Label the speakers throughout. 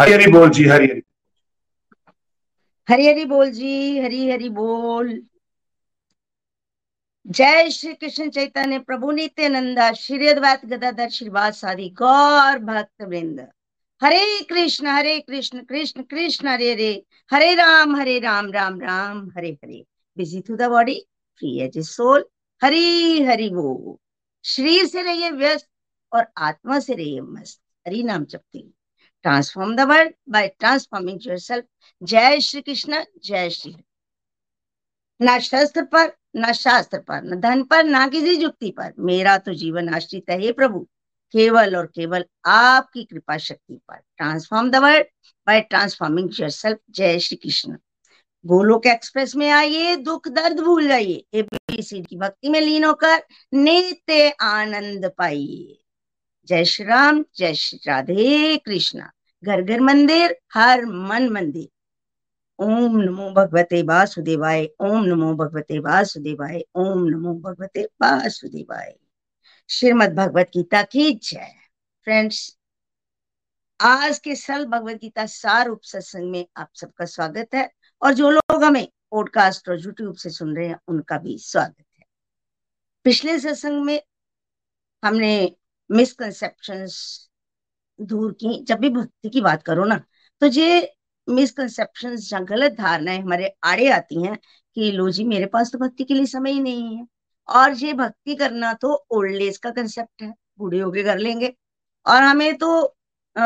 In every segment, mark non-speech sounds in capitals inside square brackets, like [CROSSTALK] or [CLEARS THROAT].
Speaker 1: हरी हरी बोल जी हरी हरी
Speaker 2: हरी हरी बोल जी हरी हरी बोल। जय श्री कृष्ण चैतन्य, प्रभु नित्यानंदा, श्री अद्वैत गदाधर श्रीवास सादी गौर भक्त वृंद Hare Krishna Hare Krishna Krishna Krishna, Hare Hare. Hare Rama Hare Rama Rama Rama, Hare Hare. Busy through the body free as a soul Hari Hari बोल। शरीर से रहिए व्यस्त और आत्मा से रहिए मस्त। हरी नाम जपते transform the world by transforming yourself जय श्री कृष्ण जय श्री ना शस्त्र पर न शास्त्र पर न धन पर ना किसी जुक्ति पर मेरा तो जीवन आश्रित है प्रभु केवल और केवल आपकी कृपा शक्ति पर transform the world by transforming yourself जय श्री कृष्ण गोलोक एक्सप्रेस में आइए दुख दर्द भूल जाइए एबीसी की भक्ति में लीन होकर नित्य आनंद पाइए जय श्री राम जय श्री राधे कृष्णा। घर घर मंदिर, हर मन मंदिर। ओम नमो भगवते वासुदेवाय, ओम नमो भगवते वासुदेवाय, ओम नमो भगवते वासुदेवाय। श्रीमद भगवत गीता की जय। फ्रेंड्स, आज के सल भगवत गीता सार उप सत्संग में आप सबका स्वागत है, और जो लोग हमें पॉडकास्ट और यूट्यूब से सुन रहे हैं, उनका भी स्वागत है। पिछले सत्संग में हमने मिसकंसेप्शन दूर की जब भी भक्ति की बात करो ना तो ये मिसकंसेप्शन या गलत धारणाएँ हमारे आड़े आती हैं कि लो जी मेरे पास तो भक्ति के लिए समय ही नहीं है। और ये भक्ति करना तो ओल्ड एज का कंसेप्ट है बूढ़े होके कर लेंगे। और हमें तो आ,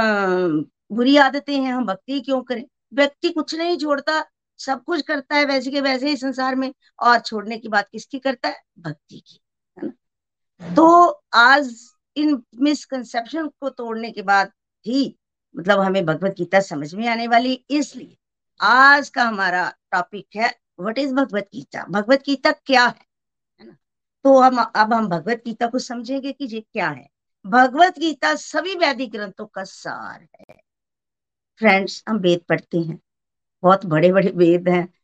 Speaker 2: बुरी आदतें हैं हम भक्ति क्यों करें? व्यक्ति कुछ नहीं छोड़ता सब कुछ करता है वैसे के वैसे ही संसार में और छोड़ने की बात किसकी करता है? भक्ति की है ना? तो आज इन मिसकंसेप्शन को तोड़ने के बाद ही मतलब हमें भगवत गीता समझ में आने वाली इसलिए आज का हमारा टॉपिक है व्हाट इज़ भगवत गीता? भगवत गीता क्या है? ना? तो हम, अब हम भगवत गीता को समझेंगे कि ये क्या है? भगवत गीता सभी वैदिक ग्रंथों का सार है। फ्रेंड्स हम वेद पढ़ते हैं। बहुत बड़े बड़े वेद हैं।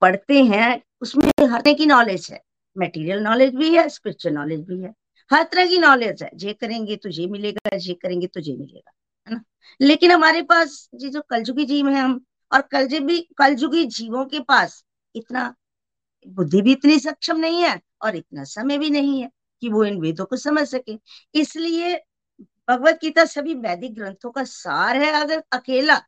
Speaker 2: पढ़ते हैं, उसमें हर की नॉलेज है। मेटीरियल नॉलेज भी है स्पिरिचुअल नॉलेज भी है। हर तरह की नॉलेज है। ये करेंगे तो ये मिलेगा ये करेंगे तो ये मिलेगा, है ना? लेकिन हमारे पास ये जो कलजुगी जीव है हम, और कलजुगी कलजुगी जीवों के पास इतना बुद्धि भी इतनी सक्षम नहीं है, और इतना समय भी नहीं है कि वो इन वेदों को समझ सके। इसलिए भगवत गीता सभी वैदिक ग्रंथों का सार है। अगर अकेला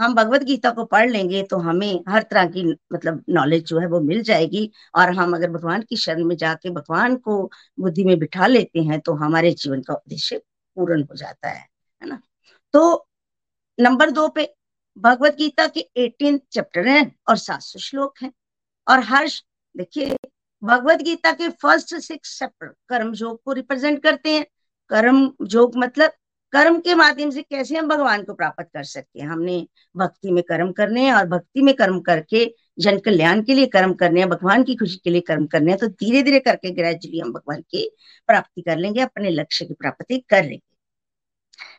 Speaker 2: हम भगवत गीता को पढ़ लेंगे तो हमें हर तरह की मतलब नॉलेज जो है वो मिल जाएगी। और हम अगर भगवान की शरण में जाके भगवान को बुद्धि में बिठा लेते हैं तो हमारे जीवन का उद्देश्य पूर्ण हो जाता है है ना? तो नंबर दो पे, भगवत गीता के एटीन चैप्टर हैं और सात सौ श्लोक हैं। और हर देखिए, भगवत गीता के फ़र्स्ट सिक्स चैप्टर कर्म योग को रिप्रेजेंट करते हैं। कर्म योग मतलब कर्म के माध्यम से कैसे हम भगवान को प्राप्त कर सकते हैं? हमने भक्ति में कर्म करने हैं और भक्ति में कर्म करके, जन कल्याण के लिए कर्म करने हैं, भगवान की खुशी के लिए कर्म करने हैं तो धीरे धीरे करके ग्रेजुअली हम भगवान की प्राप्ति कर लेंगे, अपने लक्ष्य की प्राप्ति कर लेंगे।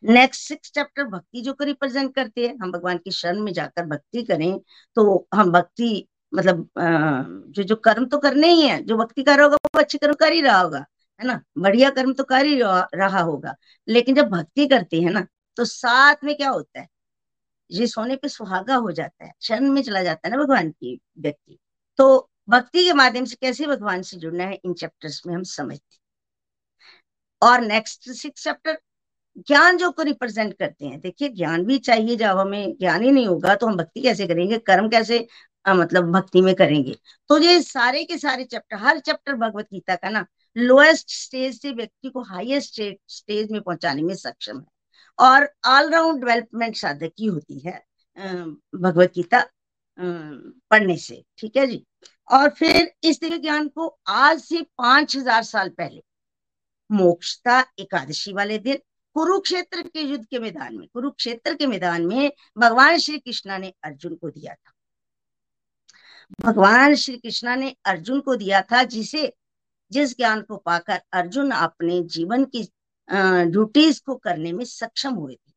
Speaker 2: नेक्स्ट सिक्स चैप्टर भक्ति जो को रिप्रेजेंट करते हैं, हम भगवान की शरण में जाकर भक्ति करें तो हम भक्ति मतलब जो जो कर्म तो करने ही है, जो भक्ति कर रहा होगा, वो अच्छे कर्म कर ही रहा होगा। है ना? बढ़िया कर्म तो कर ही रहा होगा। लेकिन जब भक्ति करते हैं ना तो साथ में क्या होता है? ये सोने पे सुहागा हो जाता है शरण में चला जाता है ना भगवान की व्यक्ति। तो भक्ति के माध्यम से कैसे भगवान से जुड़ना है? इन चैप्टर्स में हम समझते और नेक्स्ट सिक्स चैप्टर ज्ञान जो को रिप्रेजेंट करते हैं। देखिए ज्ञान भी चाहिए जब हमें ज्ञान ही नहीं होगा तो हम भक्ति कैसे करेंगे? कर्म कैसे आ, मतलब भक्ति में करेंगे? तो ये सारे के सारे चैप्टर हर चैप्टर भगवत गीता का ना लोएस्ट स्टेज से व्यक्ति को हाईएस्ट स्टेज में पहुँचाने में सक्षम है। और ऑलराउंड डेवलपमेंट साधक की होती है भगवत गीता पढ़ने से, ठीक है जी? और फिर इस दिव्य ज्ञान को आज से पाँच हज़ार साल पहले मोक्षता एकादशी वाले दिन, कुरुक्षेत्र के युद्ध के मैदान में, कुरुक्षेत्र के मैदान में भगवान श्री कृष्णा ने अर्जुन को दिया था। भगवान श्री कृष्णा ने अर्जुन को दिया था, जिसे जिस ज्ञान को पाकर अर्जुन अपने जीवन की ड्यूटीज़ को करने में सक्षम हुए थे।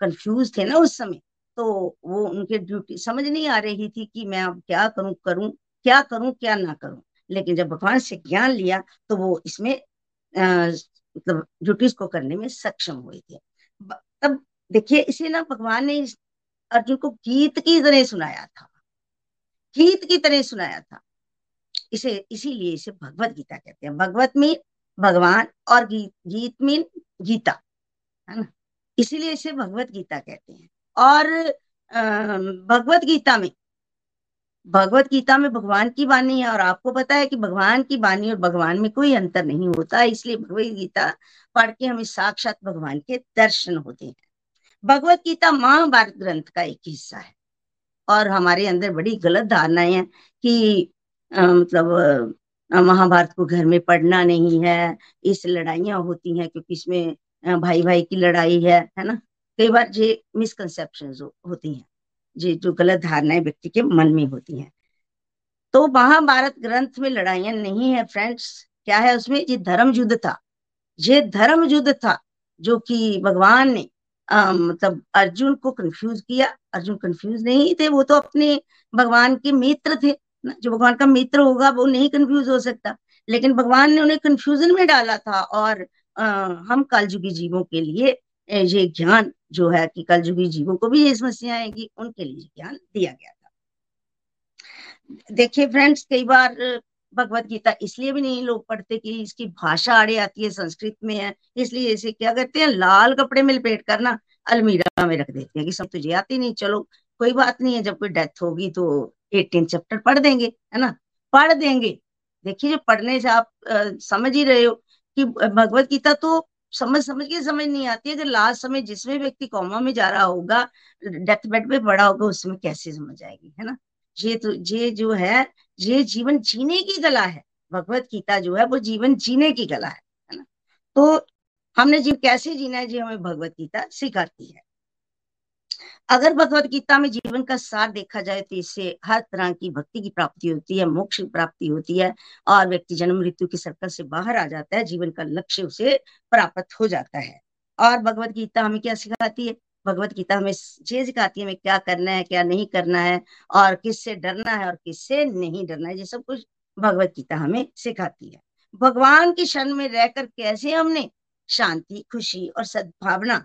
Speaker 2: कंफ्यूज थे ना उस समय तो वो उनके ड्यूटी समझ नहीं आ रही थी कि मैं अब क्या करूँ करूँ, क्या करूँ, क्या ना करूँ। लेकिन जब भगवान से ज्ञान लिया तो वो इसमें मतलब ड्यूटीज़ को करने में सक्षम हुए थे। तब देखिए, इसे ना भगवान ने अर्जुन को गीत की तरह सुनाया था। गीत की तरह सुनाया था। इसे, इसीलिए इसे भगवत गीता कहते हैं। भगवत मीन भगवान और गीत गीत मीन गीता, है ना? इसीलिए इसे भगवत गीता कहते हैं। और भगवत गीता में, भगवत गीता में भगवान की वाणी है और आपको पता है कि भगवान की वाणी और भगवान में कोई अंतर नहीं होता, इसलिए भगवत गीता पढ़ के हमें साक्षात भगवान के दर्शन होते हैं। भगवत गीता महाभारत ग्रंथ का एक हिस्सा है और हमारे अंदर बड़ी गलत धारणाएँ हैं कि मतलब महाभारत को घर में पढ़ना नहीं है इस लड़ाइयाँ होती हैं क्योंकि इसमें भाई भाई की लड़ाई है है ना? कई बार ये मिसकंसेप्शन होती हैं ये जो गलत धारणाएँ व्यक्ति के मन में होती हैं। तो महाभारत ग्रंथ में लड़ाइयाँ नहीं है फ्रेंड्स क्या है उसमें? ये धर्म युद्ध था। ये धर्म युद्ध था जो कि भगवान ने आ, मतलब अर्जुन को कंफ्यूज किया। अर्जुन कंफ्यूज नहीं थे वो तो अपने भगवान के मित्र थे। जो भगवान का मित्र होगा वो नहीं कंफ्यूज हो सकता। लेकिन भगवान ने उन्हें कंफ्यूजन में डाला था और आ, हम कलयुगी जीवों के लिए ये ज्ञान जो है कि कलजुगी जीवों को भी ये समस्या आएगी उनके लिए ज्ञान दिया गया था। देखिए फ्रेंड्स कई बार भगवत गीता इसलिए भी नहीं लोग पढ़ते कि इसकी भाषा आड़े आती है संस्कृत में है इसलिए इसे क्या करते हैं लाल कपड़े में लपेट कर ना अलमीरा में रख देते हैं कि सब तुझे आती नहीं चलो कोई बात नहीं है जब कोई डेथ होगी तो एटीन चैप्टर पढ़ देंगे है ना? पढ़ देंगे। देखिए जो पढ़ने से आप आ, समझ ही रहे हो कि भगवत गीता तो समझ समझ के समझ नहीं आती। अगर लास्ट समय जिसमें व्यक्ति कौमा में जा रहा होगा डेथ बेड पे पड़ा होगा उसमें कैसे समझ आएगी है ना? ये तो ये जो है ये जीवन जीने की कला है। भगवत गीता जो है वो जीवन जीने की कला है है ना? तो हमने जीव कैसे जीना है जी हमें भगवत गीता सिखाती है। अगर भगवत गीता में जीवन का सार देखा जाए तो इससे हर तरह की भक्ति की प्राप्ति होती है, मोक्ष की प्राप्ति होती है और व्यक्ति जन्म मृत्यु की सर्कल से बाहर आ जाता है, जीवन का लक्ष्य उसे प्राप्त हो जाता है। और भगवत गीता हमें क्या सिखाती है? भगवत गीता हमें ये सिखाती है हमें क्या करना है, क्या नहीं करना है और किससे डरना है और किससे नहीं डरना है, ये सब कुछ भगवत गीता हमें सिखाती है। भगवान की क्षण में रहकर कैसे हमने शांति, खुशी और सद्भावना,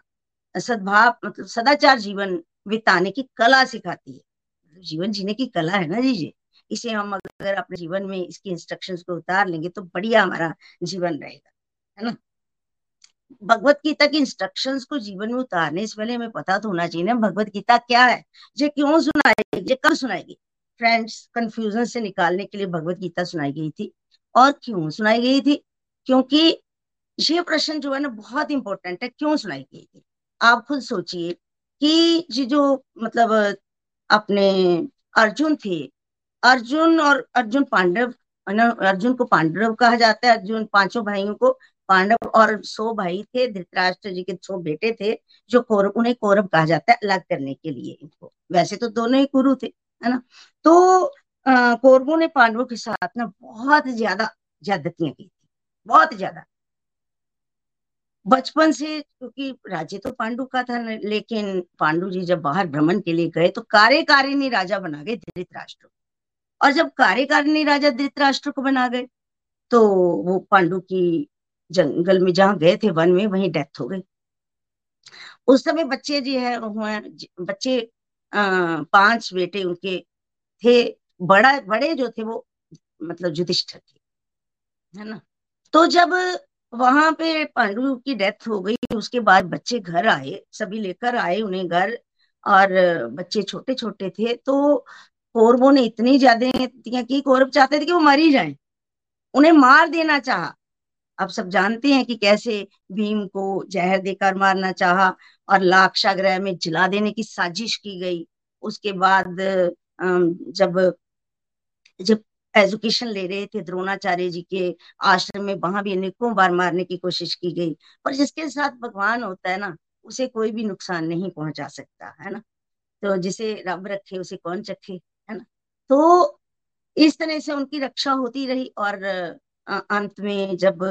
Speaker 2: सद्भाव मतलब सदाचार जीवन बिताने की कला सिखाती है। जीवन जीने की कला है ना जी जी। इसे हम अगर अपने जीवन में इसकी इंस्ट्रक्शंस को उतार लेंगे तो बढ़िया हमारा जीवन रहेगा, है ना? भगवत गीता की इंस्ट्रक्शंस को जीवन में उतारने से पहले हमें पता तो होना चाहिए ना, भगवत गीता क्या है? ये क्यों सुनाएगी ये कब सुनाएगी फ्रेंड्स कंफ्यूजन से निकालने के लिए भगवत गीता सुनाई गई थी। और क्यों सुनाई गई थी? क्योंकि ये प्रश्न जो है ना, बहुत इंपॉर्टेंट है। क्यों सुनाई गई थी? आप खुद सोचिए। कि ये जो मतलब अपने अर्जुन थे, अर्जुन और अर्जुन पांडव अर्जुन को पांडव कहा जाता है, अर्जुन पाँचों भाइयों को पांडव और सौ भाई थे, धृतराष्ट्र जी के सौ बेटे थे, जो कौरव उन्हें कौरव कहा जाता है अलग करने के लिए इनको। वैसे तो दोनों ही कुरु थे, है ना? तो कौरवों ने पांडवों के साथ ना बहुत ज़्यादा, ज्यादतियाँ की थी, बहुत ज़्यादा। बचपन से, क्योंकि राज्य तो पांडु का था, लेकिन पांडु जी जब बाहर भ्रमण के लिए गए तो कार्यकारिणी राजा बना गए धृतराष्ट्र और जब कार्यकारिणी राजा धृतराष्ट्र को बना गए तो वो पांडु की जंगल में जहाँ गए थे, वन में, वहीं डेथ हो गई। उस समय बच्चे जी है बच्चे पाँच बेटे उनके थे, बड़ा, बड़े जो थे वो मतलब युधिष्ठर थे है ना? तो जब वहाँ पे पांडु की डेथ हो गई, उसके बाद बच्चे घर आए, सभी लेकर आए उन्हें घर, और बच्चे छोटे छोटे थे तो कौरवों ने इतनी ज़्यादा की, कौरव चाहते थे कि वो मर ही जाए, उन्हें मार देना चाहा। अब सब जानते हैं कि कैसे भीम को जहर देकर मारना चाहा, और लाक्षाग्रह में जला देने की साजिश की गई। उसके बाद जब जब एजुकेशन ले रहे थे द्रोणाचार्य जी के आश्रम में, वहाँ भी अनेकों बार मारने की कोशिश की गई। पर जिसके साथ भगवान होता है ना, उसे कोई भी नुकसान नहीं पहुँचा सकता, है ना? तो जिसे रब रखे, उसे कौन चखे, है ना? तो इस तरह से उनकी रक्षा होती रही और अंत में जब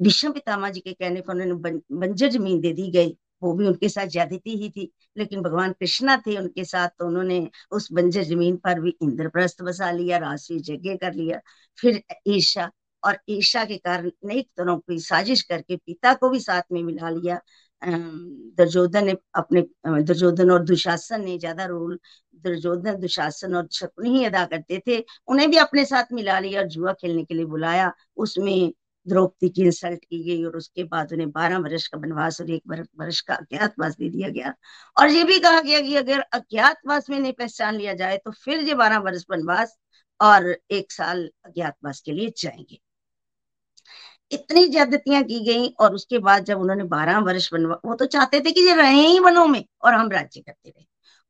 Speaker 2: भीष्म पितामा जी के कहने पर उन्होंने बंजर ज़मीन दे दी गई वो भी उनके साथ ज्यादती ही थी। लेकिन भगवान कृष्णा थे उनके साथ तो उन्होंने उस बंजर ज़मीन पर भी इंद्रप्रस्थ बसा लिया, राशि जगह कर लिया। फिर ईर्षा और ईर्षा के कारण अनेक तरह की साजिश करके पिता को भी साथ में मिला लिया। दुर्योधन ने अपने, दुर्योधन और दुशासन ने ज़्यादा रोल, दुर्योधन, दुशासन और शकुनी ही अदा करते थे। उन्हें भी अपने साथ मिला लिया और जुआ खेलने के लिए बुलाया। उसमें द्रौपदी की इंसल्ट की गई और उसके बाद उन्हें बारह वर्ष का वनवास और एक वर्ष का अज्ञातवास दे दिया गया। और ये भी कहा गया कि अगर अज्ञातवास में नहीं पहचान लिया जाए तो फिर ये बारह वर्ष वनवास और एक साल अज्ञातवास के लिए जाएँगे। इतनी ज्यादतियाँ की गई और उसके बाद जब उन्होंने बारह वर्ष बनवा वो तो चाहते थे कि ये रहे ही वनों में और हम राज्य करते रहे।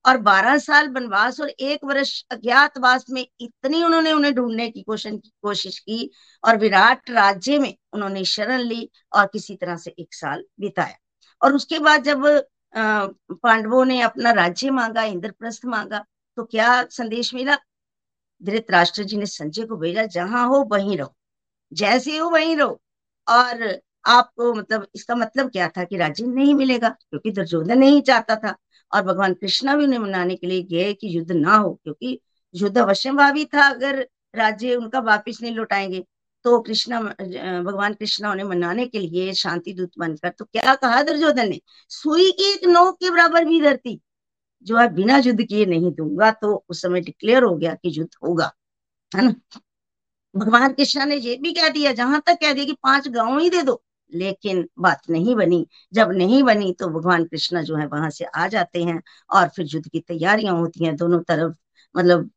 Speaker 2: और बारह साल वनवास और एक वर्ष अज्ञातवास में इतनी उन्होंने उन्हें ढूँढने की कोशिश कोशिश की और विराट राज्य में उन्होंने शरण ली और किसी तरह से एक साल बिताया। और उसके बाद जब पांडवों ने अपना राज्य मांगा, इंद्रप्रस्थ मांगा तो क्या संदेश मिला? धृतराष्ट्र जी ने संजय को भेजा, जहाँ हो वहीं रहो, जैसे हो वहीं रहो। और आपको मतलब इसका मतलब क्या था कि राज्य नहीं मिलेगा, क्योंकि दुर्योधन नहीं चाहता था। और भगवान कृष्णा भी उन्हें मनाने के लिए गए कि युद्ध ना हो, क्योंकि युद्ध अवश्य भावी था, अगर राज्य उनका वापिस नहीं लौटाएँगे। तो कृष्णा, भगवान कृष्णा उन्हें मनाने के लिए शांति दूत बनकर तो क्या कहा दुर्योधन ने? सुई की एक नोक के बराबर भी धरती, जो है बिना युद्ध किए नहीं दूँगा तो उस समय डिक्लेयर हो गया कि युद्ध होगा, है ना? भगवान कृष्णा ने ये भी कह दिया, जहाँ तक कह दिया कि पाँच गाँव ही दे दो लेकिन बात नहीं बनी। जब नहीं बनी तो भगवान कृष्ण जो है, वहाँ से आ जाते हैं और फिर युद्ध की तैयारियाँ होती हैं। दोनों तरफ़ मतलब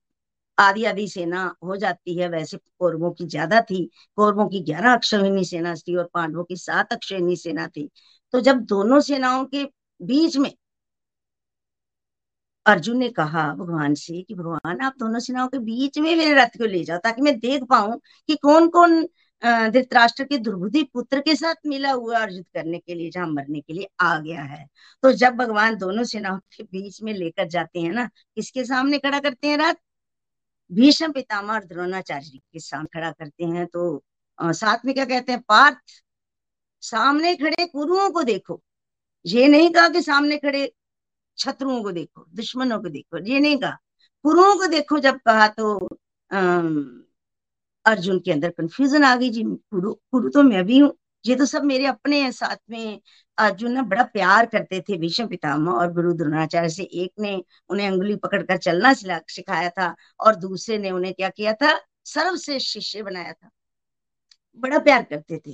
Speaker 2: आदि आदि सेना हो जाती है। वैसे कौरवों की ज़्यादा थी। कौरवों की ग्यारह अक्षयणी सेना थी और पांडवों की सात अक्षयणी सेना थी। तो जब दोनों सेनाओं के बीच में अर्जुन ने कहा भगवान से कि, भगवान, आप दोनों सेनाओं के बीच में मेरे रथ को ले जाओ ताकि मैं देख पाऊँ कि कौन कौन धृतराष्ट्र के दुर्बुद्धि पुत्र के साथ मिला हुआ अर्जुन करने के लिए जहाँ मरने के लिए आ गया है। तो जब भगवान दोनों सेनाओं के बीच में लेकर जाते हैं ना किसके सामने खड़ा करते हैं रात? भीष्म पितामह और द्रोणाचार्य के सामने खड़ा करते हैं। तो आ, साथ में क्या कहते हैं? पार्थ सामने खड़े कुरुओं को देखो। ये नहीं कहा कि सामने खड़े शत्रुओं को देखो दुश्मनों को देखो ये नहीं कहा। कुरुओं को देखो जब कहा तो अर्जुन के अंदर कंफ्यूजन आ गई, जी, गुरु गुरु तो मैं भी हूँ। ये तो सब मेरे अपने हैं, साथ में अर्जुन ना बड़ा प्यार करते थे भीष्म पितामह और गुरु द्रोणाचार्य से। एक ने उन्हें अंगुली पकड़कर चलना सिखाया था और दूसरे ने उन्हें क्या किया था? सर्वश्रेष्ठ शिष्य बनाया था। बड़ा प्यार करते थे।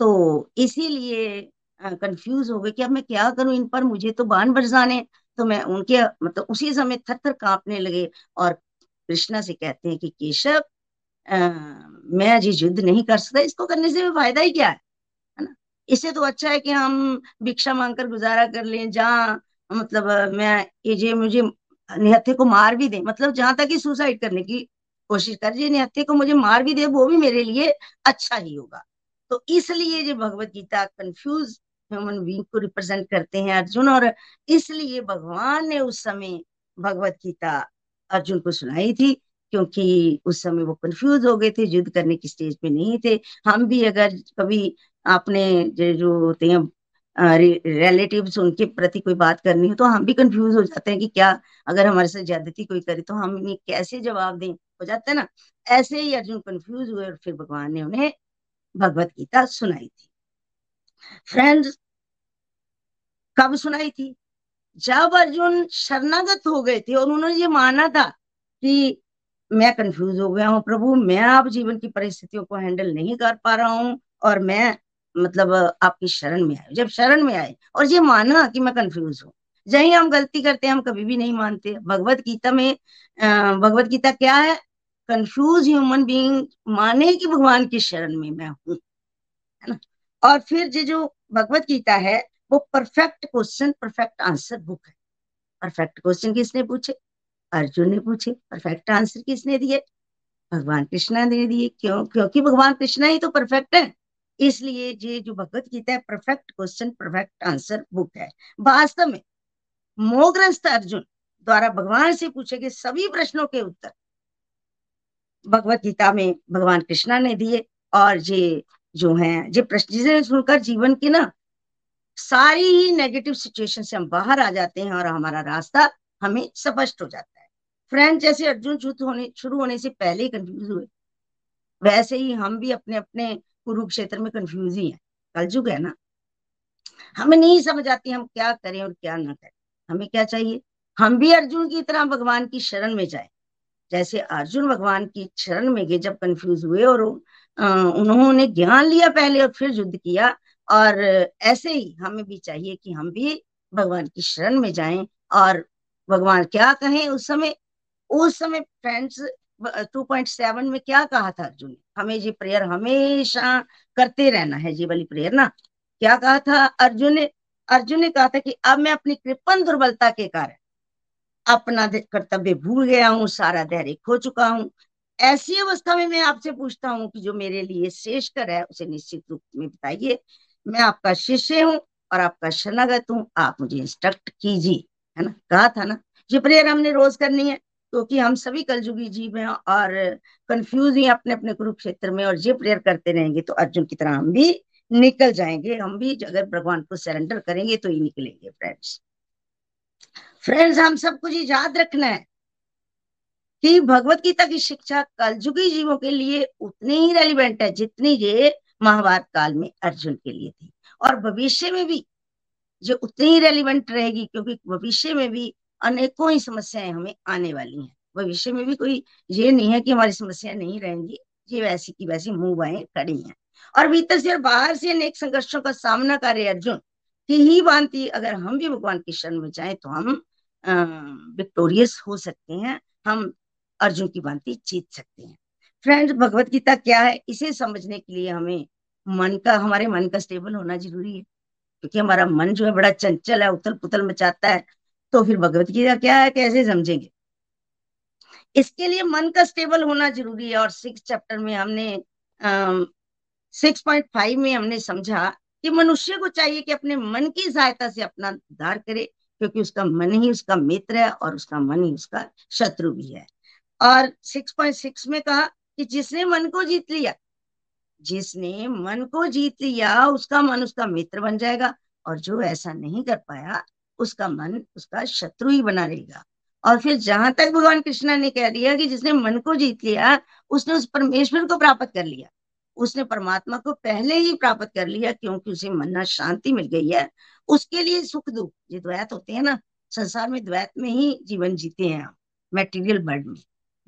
Speaker 2: तो इसीलिए कंफ्यूज हो गए कि अब मैं क्या करूँ? इन पर मुझे तो बाण बरसाने तो मैं उनके मतलब उसी समय थर थर कांपने लगे और कृष्णा से कहते हैं कि, केशव मैं जी युद्ध नहीं कर सकता, इसको करने से फ़ायदा ही क्या है? ना? इससे तो अच्छा है कि हम भिक्षा मांगकर गुजारा कर लें, जहाँ मतलब मैं ये जे, मुझे निहत्थे को मार भी दे मतलब जहाँ तक ही सुसाइड करने की कोशिश कर जे निहत्थे को मुझे मार भी दे, वो भी मेरे लिए अच्छा ही होगा। तो इसलिए जो Bhagavad Gita confuse human being को रिप्रेजेंट करते हैं अर्जुन, और इसलिए भगवान ने उस समय भगवत गीता अर्जुन को सुनाई थी। क्योंकि उस समय वो कंफ्यूज हो गए थे, युद्ध करने की स्टेज पे नहीं थे। हम भी अगर कभी आपने जो होते हैं रिलेटिव्स उनके प्रति कोई बात करनी हो तो हम भी कंफ्यूज हो जाते हैं कि क्या अगर हमारे साथ ज्यादती कोई करे तो हम इन्हें कैसे जवाब दें? हो जाता है ना? ऐसे ही अर्जुन कंफ्यूज हुए और फिर भगवान ने उन्हें भगवत गीता सुनाई थी। फ्रेंड्स कब सुनाई थी? जब अर्जुन शरणागत हो गए थे और उन्होंने ये माना था कि मैं कंफ्यूज हो गया हूँ, प्रभु, मैं आप जीवन की परिस्थितियों को हैंडल नहीं कर पा रहा हूँ और मैं मतलब आपकी शरण में आए जब शरण में आए और ये माना कि मैं कंफ्यूज हूँ, जही हम गलती करते हैं, हम कभी भी नहीं मानते। भगवत गीता में भगवत गीता क्या है? कंफ्यूज ह्यूमन बीइंग माने कि भगवान की शरण में मैं हूँ, है ना? और फिर ये जो भगवत गीता है, वो perfect question perfect answer book है। परफेक्ट क्वेश्चन किसने पूछे? अर्जुन ने पूछे परफेक्ट आंसर किसने दिए? भगवान कृष्णा ने दिए। क्यों? क्योंकि भगवान कृष्णा ही तो परफेक्ट है। इसलिए ये जो भगवत गीता है perfect question perfect answer book है। वास्तव में मोग्रस्त अर्जुन द्वारा भगवान से पूछे गए सभी प्रश्नों के उत्तर भगवत गीता में भगवान कृष्णा ने दिए। और ये जो है, ये प्रश्न जिसे सुनकर जीवन की ना सारी ही नेगेटिव सिचुएशन से हम बाहर आ जाते हैं और हमारा रास्ता हमें स्पष्ट हो जाता है। फ्रेंड जैसे अर्जुन युद्ध होने, शुरू होने से पहले ही कंफ्यूज हुए। वैसे ही हम भी अपने अपने कुरुक्षेत्र में कंफ्यूज ही है। कलयुग है ना। हमें नहीं समझ आती हम क्या करें और क्या ना करें। हमें क्या चाहिए? हम भी अर्जुन की तरह भगवान की शरण में जाए। जैसे अर्जुन भगवान की शरण में गए जब कंफ्यूज हुए और उन्होंने ज्ञान लिया पहले और फिर युद्ध किया। और ऐसे ही हमें भी चाहिए कि हम भी भगवान की शरण में जाएँ और भगवान क्या कहें उस समय? उस समय फ्रेंड्स 2.7 में क्या कहा था अर्जुन? हमें ये प्रेयर हमेशा करते रहना है, ये वाली प्रेयर ना। क्या कहा था अर्जुन ने? अर्जुन ने कहा था कि अब मैं अपनी कृपन दुर्बलता के कारण अपना कर्तव्य भूल गया हूँ, सारा धैर्य खो चुका हूँ। ऐसी अवस्था में मैं आपसे पूछता हूँ कि जो मेरे लिए कर है, उसे निश्चित रूप में बताइए। मैं आपका शिष्य हूँ और आपका शरणागत हूँ, आप मुझे इंस्ट्रक्ट कीजिए, है ना? कहा था ना? ये प्रेयर हमने रोज करनी है। क्योंकि हम सभी कलजुगी जीव हैं और कंफ्यूज ही अपने अपने कुरुक्षेत्र में और ये प्रेयर करते रहेंगे तो अर्जुन की तरह हम भी निकल जाएँगे। हम भी अगर भगवान को सरेंडर करेंगे तो ही निकलेंगे फ्रेंड्स फ्रेंड्स हम सब कुछ याद रखना है कि भगवत गीता की शिक्षा कलजुगी जीवों के लिए उतनी ही रेलिवेंट है जितनी ये महाभारत काल में अर्जुन के लिए थी। और भविष्य में भी ये उतनी ही रेलिवेंट रहेगी क्योंकि भविष्य में भी अनेकों ही समस्याएँ हमें आने वाली हैं। भविष्य में भी कोई ये नहीं है कि हमारी समस्या नहीं रहेंगी, ये वैसी की वैसी मुँह बाएँ खड़ी हैं। और भीतर से और बाहर से अनेक संघर्षों का सामना कर रहे अर्जुन, की ही बांति अगर हम भी भगवान की शरण में जाए तो हम विक्टोरियस हो सकते हैं, हम अर्जुन की भांति जीत सकते हैं। फ्रेंड्स भगवत गीता क्या है? इसे समझने के लिए हमें मन का, हमारे मन का स्टेबल होना ज़रूरी है, क्योंकि हमारा मन जो है बड़ा चंचल है उथल पुथल मचाता है। तो फिर भगवत गीता क्या है? कैसे समझेंगे? इसके लिए मन का स्टेबल होना ज़रूरी है और सिक्स चैप्टर में हमने सिक्स पॉइंट फाइव में हमने समझा कि मनुष्य को चाहिए कि अपने मन की सहायता से अपना उद्धार करे, क्योंकि उसका मन ही उसका मित्र है और उसका मन ही उसका शत्रु भी है। और सिक्स पॉइंट सिक्स में कहा कि जिसने मन को जीत लिया, जिसने मन को जीत लिया, उसका मन उसका मित्र बन जाएगा और जो ऐसा नहीं कर पाया उसका मन, उसका शत्रु ही बना रहेगा। और फिर जहाँ तक भगवान कृष्णा ने कह दिया कि जिसने मन को जीत लिया, उसने उस परमेश्वर को प्राप्त कर लिया। उसने परमात्मा को पहले ही प्राप्त कर लिया क्योंकि उसे मन शांति मिल गई है। उसके लिए सुख दुख, ये द्वैत होते हैं ना, संसार में द्वैत में ही जीवन जीते हैं हम मेटीरियल वर्ल्ड में,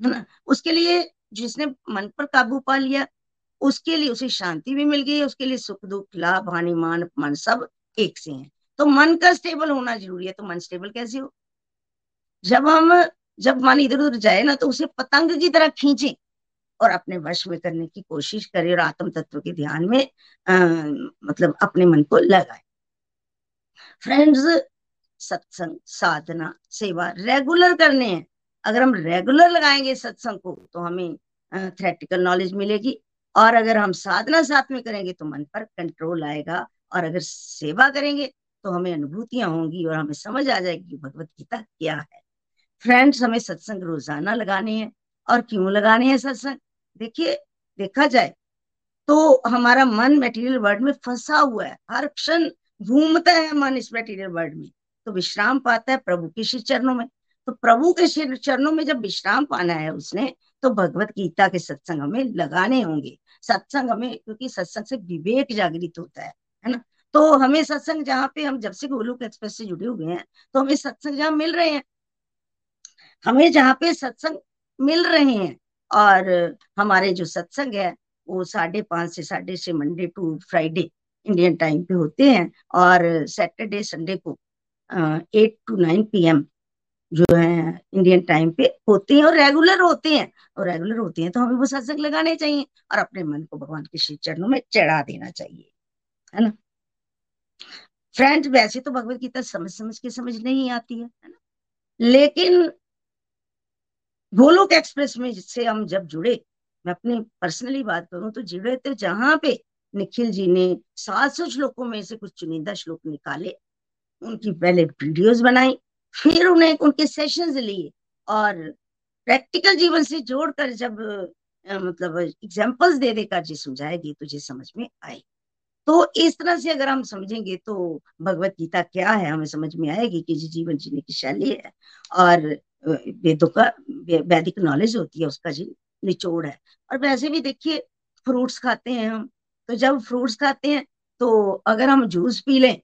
Speaker 2: है ना। उसके लिए जिसने मन पर काबू पा लिया, उसके लिए उसे शांति भी मिल गई, उसके लिए सुख दुख, लाभ, हानि, मान, अपमान सब एक से हैं। तो मन का स्टेबल होना ज़रूरी है तो मन स्टेबल कैसे हो? जब हम जब मन इधर उधर जाए ना तो उसे पतंग की तरह खींचे और अपने वश में करने की कोशिश करे और आत्म तत्व के ध्यान में आ, मतलब अपने मन को लगाए। फ्रेंड्स सत्संग साधना सेवा रेगुलर करने हैं। अगर हम रेगुलर लगाएँगे सत्संग को तो हमें थ्रेटिकल नॉलेज मिलेगी और अगर हम साधना साथ में करेंगे तो मन पर कंट्रोल आएगा और अगर सेवा करेंगे तो हमें अनुभूतियाँ होंगी और हमें समझ आ जाएगी भगवत गीता क्या है। फ्रेंड्स हमें सत्संग रोज़ाना लगाने हैं और क्यों लगाने हैं सत्संग? देखिए, देखा जाए तो हमारा मन मेटीरियल वर्ल्ड में फंसा हुआ है। हर क्षण घूमता है मन इस मेटीरियल वर्ल्ड में। तो विश्राम पाता है प्रभु के श्री चरणों में। तो प्रभु के श्री चरणों में जब विश्राम पाना है उसने तो भगवत गीता के सत्संग हमें लगाने होंगे। सत्संग हमें, क्योंकि सत्संग से विवेक जागृत होता है है ना? तो हमें सत्संग जहाँ पे हम जब से गोलुक एक्सप्रेस से जुड़े हुए हैं तो हमें सत्संग जहाँ मिल रहे हैं। हमें जहाँ पे सत्संग मिल रहे हैं और हमारे जो सत्संग है, वो साढ़े पाँच से साढ़े छह Monday to Friday Indian time पे होते हैं और सैटरडे संडे को एट टू नाइन पीएम जो है इंडियन टाइम पे होते हैं और रेगुलर होते हैं। और रेगुलर होते हैं तो हमें वो सत्संग लगाने चाहिए और अपने मन को भगवान के श्री चरणों में चढ़ा देना चाहिए, है ना? फ्रेंड्स वैसे तो भगवत गीता समझ समझ के समझ नहीं आती है है ना? लेकिन गोलोक एक्सप्रेस में जिससे हम जब जुड़े, मैं अपनी पर्सनली बात करूँ तो जुड़े तो जहाँ पे निखिल जी ने सात सौ श्लोकों में से कुछ चुनिंदा श्लोक निकाले, उनकी पहले वीडियोस बनाई, फिर उन्हें उनके सेशंस लिए और प्रैक्टिकल जीवन से जोड़कर जब मतलब एग्जांपल्स दे देकर जी समझाएगी तो तुझे समझ में आएगी तो इस तरह से अगर हम समझेंगे तो भगवत गीता क्या है? हमें समझ में आएगी कि जीवन जीने की शैली है और वेदों का वैदिक नॉलेज होती है, उसका जी, निचोड़ है। और वैसे भी देखिए फ्रूट्स खाते हैं हम तो जब फ्रूट्स खाते हैं तो अगर हम जूस पी लें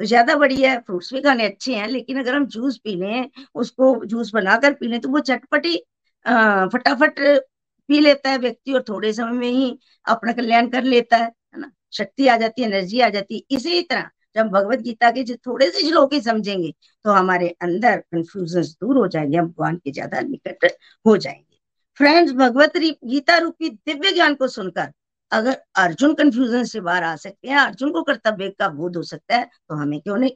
Speaker 2: तो ज़्यादा बढ़िया है। फ्रूट्स भी खाने अच्छे हैं, लेकिन अगर हम जूस पी लें, उसको जूस बनाकर पी लें तो वो चटपटी फटाफट पी लेता है व्यक्ति और थोड़े समय में ही अपना कल्याण कर लेता है। है ना? शक्ति आ जाती है, एनर्जी आ जाती है। इसी तरह जब भगवत गीता के जो थोड़े से श्लोक ही समझेंगे तो हमारे अंदर कंफ्यूजन दूर हो जाएँगे, हम भगवान के ज़्यादा निकट हो जाएँगे। फ्रेंड्स भगवत गीता रूपी दिव्य ज्ञान को सुनकर अगर अर्जुन कंफ्यूजन से बाहर आ सकते हैं, अर्जुन को कर्तव्य का बोध हो सकता है तो हमें क्यों नहीं?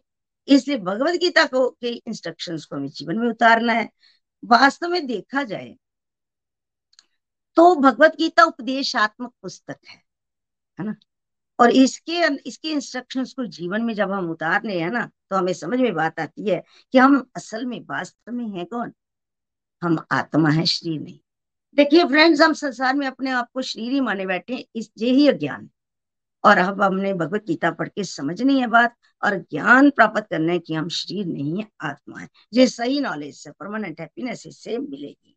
Speaker 2: इसलिए भगवत गीता को के इंस्ट्रक्शंस को हमें जीवन में उतारना है। वास्तव में देखा जाए तो भगवत गीता उपदेशात्मक पुस्तक है। है ना? और इसके इसके इंस्ट्रक्शंस को जीवन में जब हम उतार रहे हैं ना तो हमें समझ में बात आती है कि हम असल में वास्तव में है कौन? हम आत्मा है, शरीर नहीं। देखिए फ्रेंड्स हम संसार में अपने आप को शरीर ही माने बैठे इस ये ही अज्ञान और अब हमने भगवत गीता पढ़ के समझनी है बात और ज्ञान प्राप्त करना है कि हम शरीर नहीं है, आत्मा है। ये सही नॉलेज से परमानेंट हैप्पीनेस इससे मिलेगी।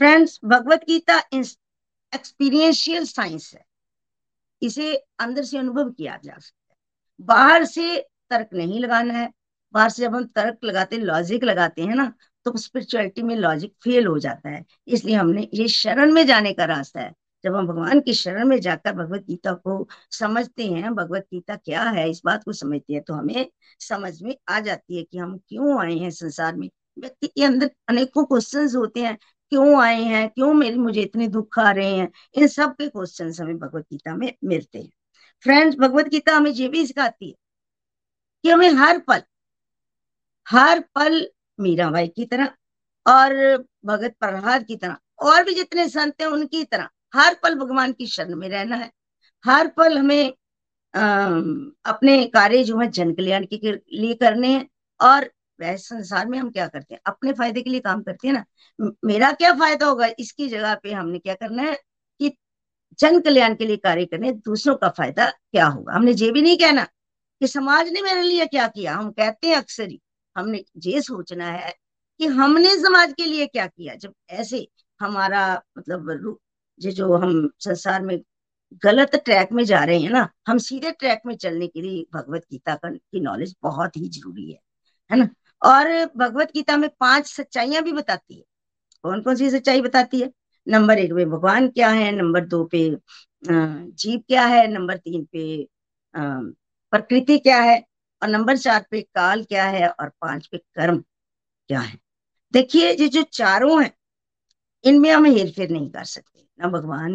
Speaker 2: Friends Bhagavad Gita experiential science है। इसे अंदर से अनुभव किया जा सकता है। बाहर से तर्क नहीं लगाना है। बाहर से जब हम तर्क लगाते लॉजिक लगाते हैं ना तो स्पिरिचुअलिटी में लॉजिक फेल हो जाता है। इसलिए हमने ये शरण में जाने का रास्ता है। जब हम भगवान की शरण में जाकर भगवत गीता को समझते हैं, भगवत गीता क्या है, इस बात को समझते हैं तो हमें समझ में आ जाती है कि हम क्यों आए हैं संसार में। व्यक्ति के अंदर अनेकों क्वेश्चंस होते हैं क्यों आए हैं? क्यों मेरे मुझे इतने दुख आ रहे हैं? इन सब के क्वेश्चन हमें भगवत गीता में मिलते हैं। फ्रेंड्स भगवत गीता हमें ये भी सिखाती है कि हमें हर पल हर पल मीराबाई की तरह और भगत प्रहलाद की तरह और भी जितने संत हैं उनकी तरह हर पल भगवान की शरण में रहना है। हर पल हमें आ, अपने कार्य जो है जन कल्याण के लिए करने हैं और संसार में हम क्या करते हैं? अपने फ़ायदे के लिए काम करते हैं ना। मेरा क्या फ़ायदा होगा? इसकी जगह पे हमने क्या करना है कि जन कल्याण के लिए कार्य करने दूसरों का फ़ायदा क्या होगा? हमने ये भी नहीं कहना कि समाज ने मेरे लिए क्या किया। हम कहते हैं अक्सर ही, हमने ये सोचना है कि हमने समाज के लिए क्या किया। जब ऐसे हमारा मतलब ये जो हम संसार में गलत ट्रैक में जा रहे हैं ना, हम सीधे ट्रैक में चलने के लिए भगवत गीता की नॉलेज बहुत ही ज़रूरी है। है ना? और भगवत गीता में पाँच सच्चाइयाँ भी बताती है। कौन कौन सी सच्चाई बताती है? नंबर एक पे भगवान क्या है, नंबर दो पे जीव क्या है, नंबर तीन पे प्रकृति क्या है, और नंबर चार पे काल क्या है, और पाँच पे कर्म क्या है। देखिए, ये जो चारों हैं, इनमें हम हेर फेर नहीं कर सकते। ना भगवान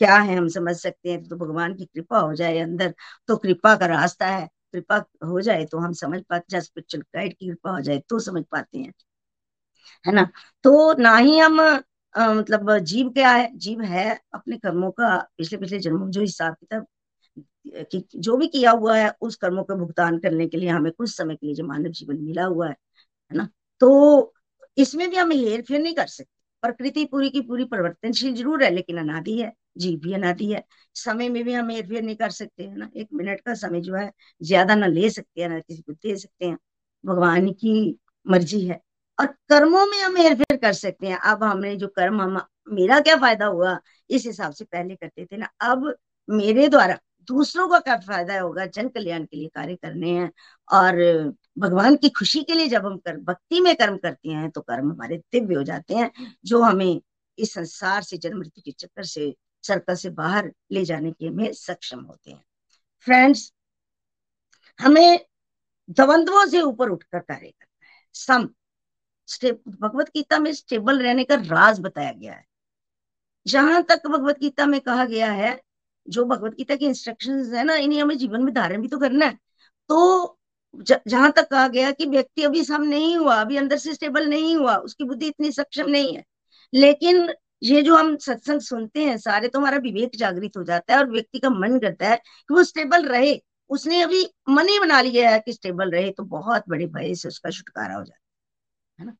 Speaker 2: क्या है, हम समझ सकते हैं तो भगवान की कृपा हो जाए अंदर तो कृपा का रास्ता है। कृपा हो जाए तो हम समझ पाते हैं स्पिरिचुअल गाइड की कृपा हो जाए तो समझ पाते हैं है ना? तो ना ही हम आ, मतलब जीव क्या है? जीव है अपने कर्मों का पिछले पिछले जन्मों जो हिसाब किताब कि जो भी किया हुआ है उस कर्मों का भुगतान करने के लिए हमें कुछ समय के लिए जो मानव जीवन मिला हुआ है है ना? तो इसमें भी हम हेर फेर नहीं कर सकते। प्रकृति पूरी की पूरी परिवर्तनशील ज़रूर है, लेकिन अनादि है, जीव भी अनादि है। समय में भी हम हेर फेर नहीं कर सकते, है ना? एक मिनट का समय जो है, ज़्यादा ना ले सकते हैं, ना किसी को दे सकते हैं। भगवान की मर्ज़ी है। और कर्मों में हम हेर फेर कर सकते हैं। अब हमने जो कर्म, हम, मेरा क्या फ़ायदा हुआ? इस हिसाब से पहले करते थे ना। अब मेरे द्वारा दूसरों का क्या फ़ायदा होगा? जन कल्याण के लिए कार्य करने हैं और भगवान की खुशी के लिए जब हम कर, भक्ति में कर्म करते हैं तो कर्म हमारे दिव्य हो जाते हैं, जो हमें इस संसार से जन्म मृत्यु के चक्कर से, सर्कल से बाहर ले जाने के में सक्षम होते हैं। फ्रेंड्स हमें द्वंद्वों से ऊपर उठकर कार्य करना है। सम भगवत गीता में स्टेबल रहने का राज बताया गया है। जहाँ तक भगवत गीता में कहा गया है, जो भगवत गीता के इंस्ट्रक्शंस है ना, इन्हें हमें जीवन में धारण भी तो करना है। तो जहाँ तक कहा गया कि व्यक्ति अभी सम नहीं हुआ, अभी अंदर से स्टेबल नहीं हुआ, उसकी बुद्धि इतनी सक्षम नहीं है। लेकिन ये जो हम सत्संग सुनते हैं, सारे तो हमारा विवेक जागृत हो जाता है और व्यक्ति का मन करता है कि वो स्टेबल रहे। उसने अभी मन ही बना लिया है कि स्टेबल रहे तो बहुत बड़े भय से उसका छुटकारा हो जाता है ना?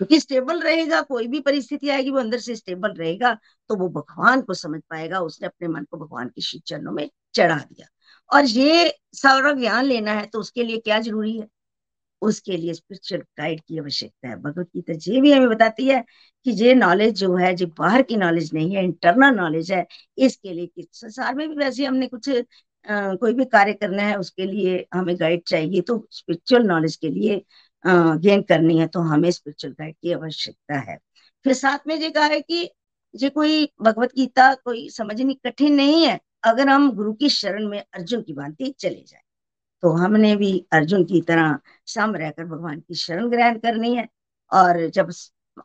Speaker 2: क्योंकि स्टेबल रहेगा, कोई भी परिस्थिति आएगी, वो अंदर से स्टेबल रहेगा तो वो भगवान को समझ पाएगा, उसने अपने मन को भगवान के श्री चरणों में चढ़ा दिया। और ये सारा ज्ञान लेना है तो उसके लिए क्या ज़रूरी है? उसके लिए स्पिरिचुअल गाइड की आवश्यकता है। भगवत गीता ये भी हमें बताती है कि ये नॉलेज जो है जो बाहर की नॉलेज नहीं है इंटरनल नॉलेज है इसके लिए संसार में भी वैसे हमने कुछ आ, कोई भी कार्य करना है उसके लिए हमें गाइड चाहिए तो स्पिरिचुअल नॉलेज के लिए गेन करनी है तो हमें स्पिरिचुअल गाइड की आवश्यकता है। फिर साथ में ये कहा है कि ये कोई भगवत गीता कोई समझनी कठिन नहीं है अगर हम गुरु की शरण में अर्जुन की भांति चले जाए तो हमने भी अर्जुन की तरह सम रहकर भगवान की शरण ग्रहण करनी है। और जब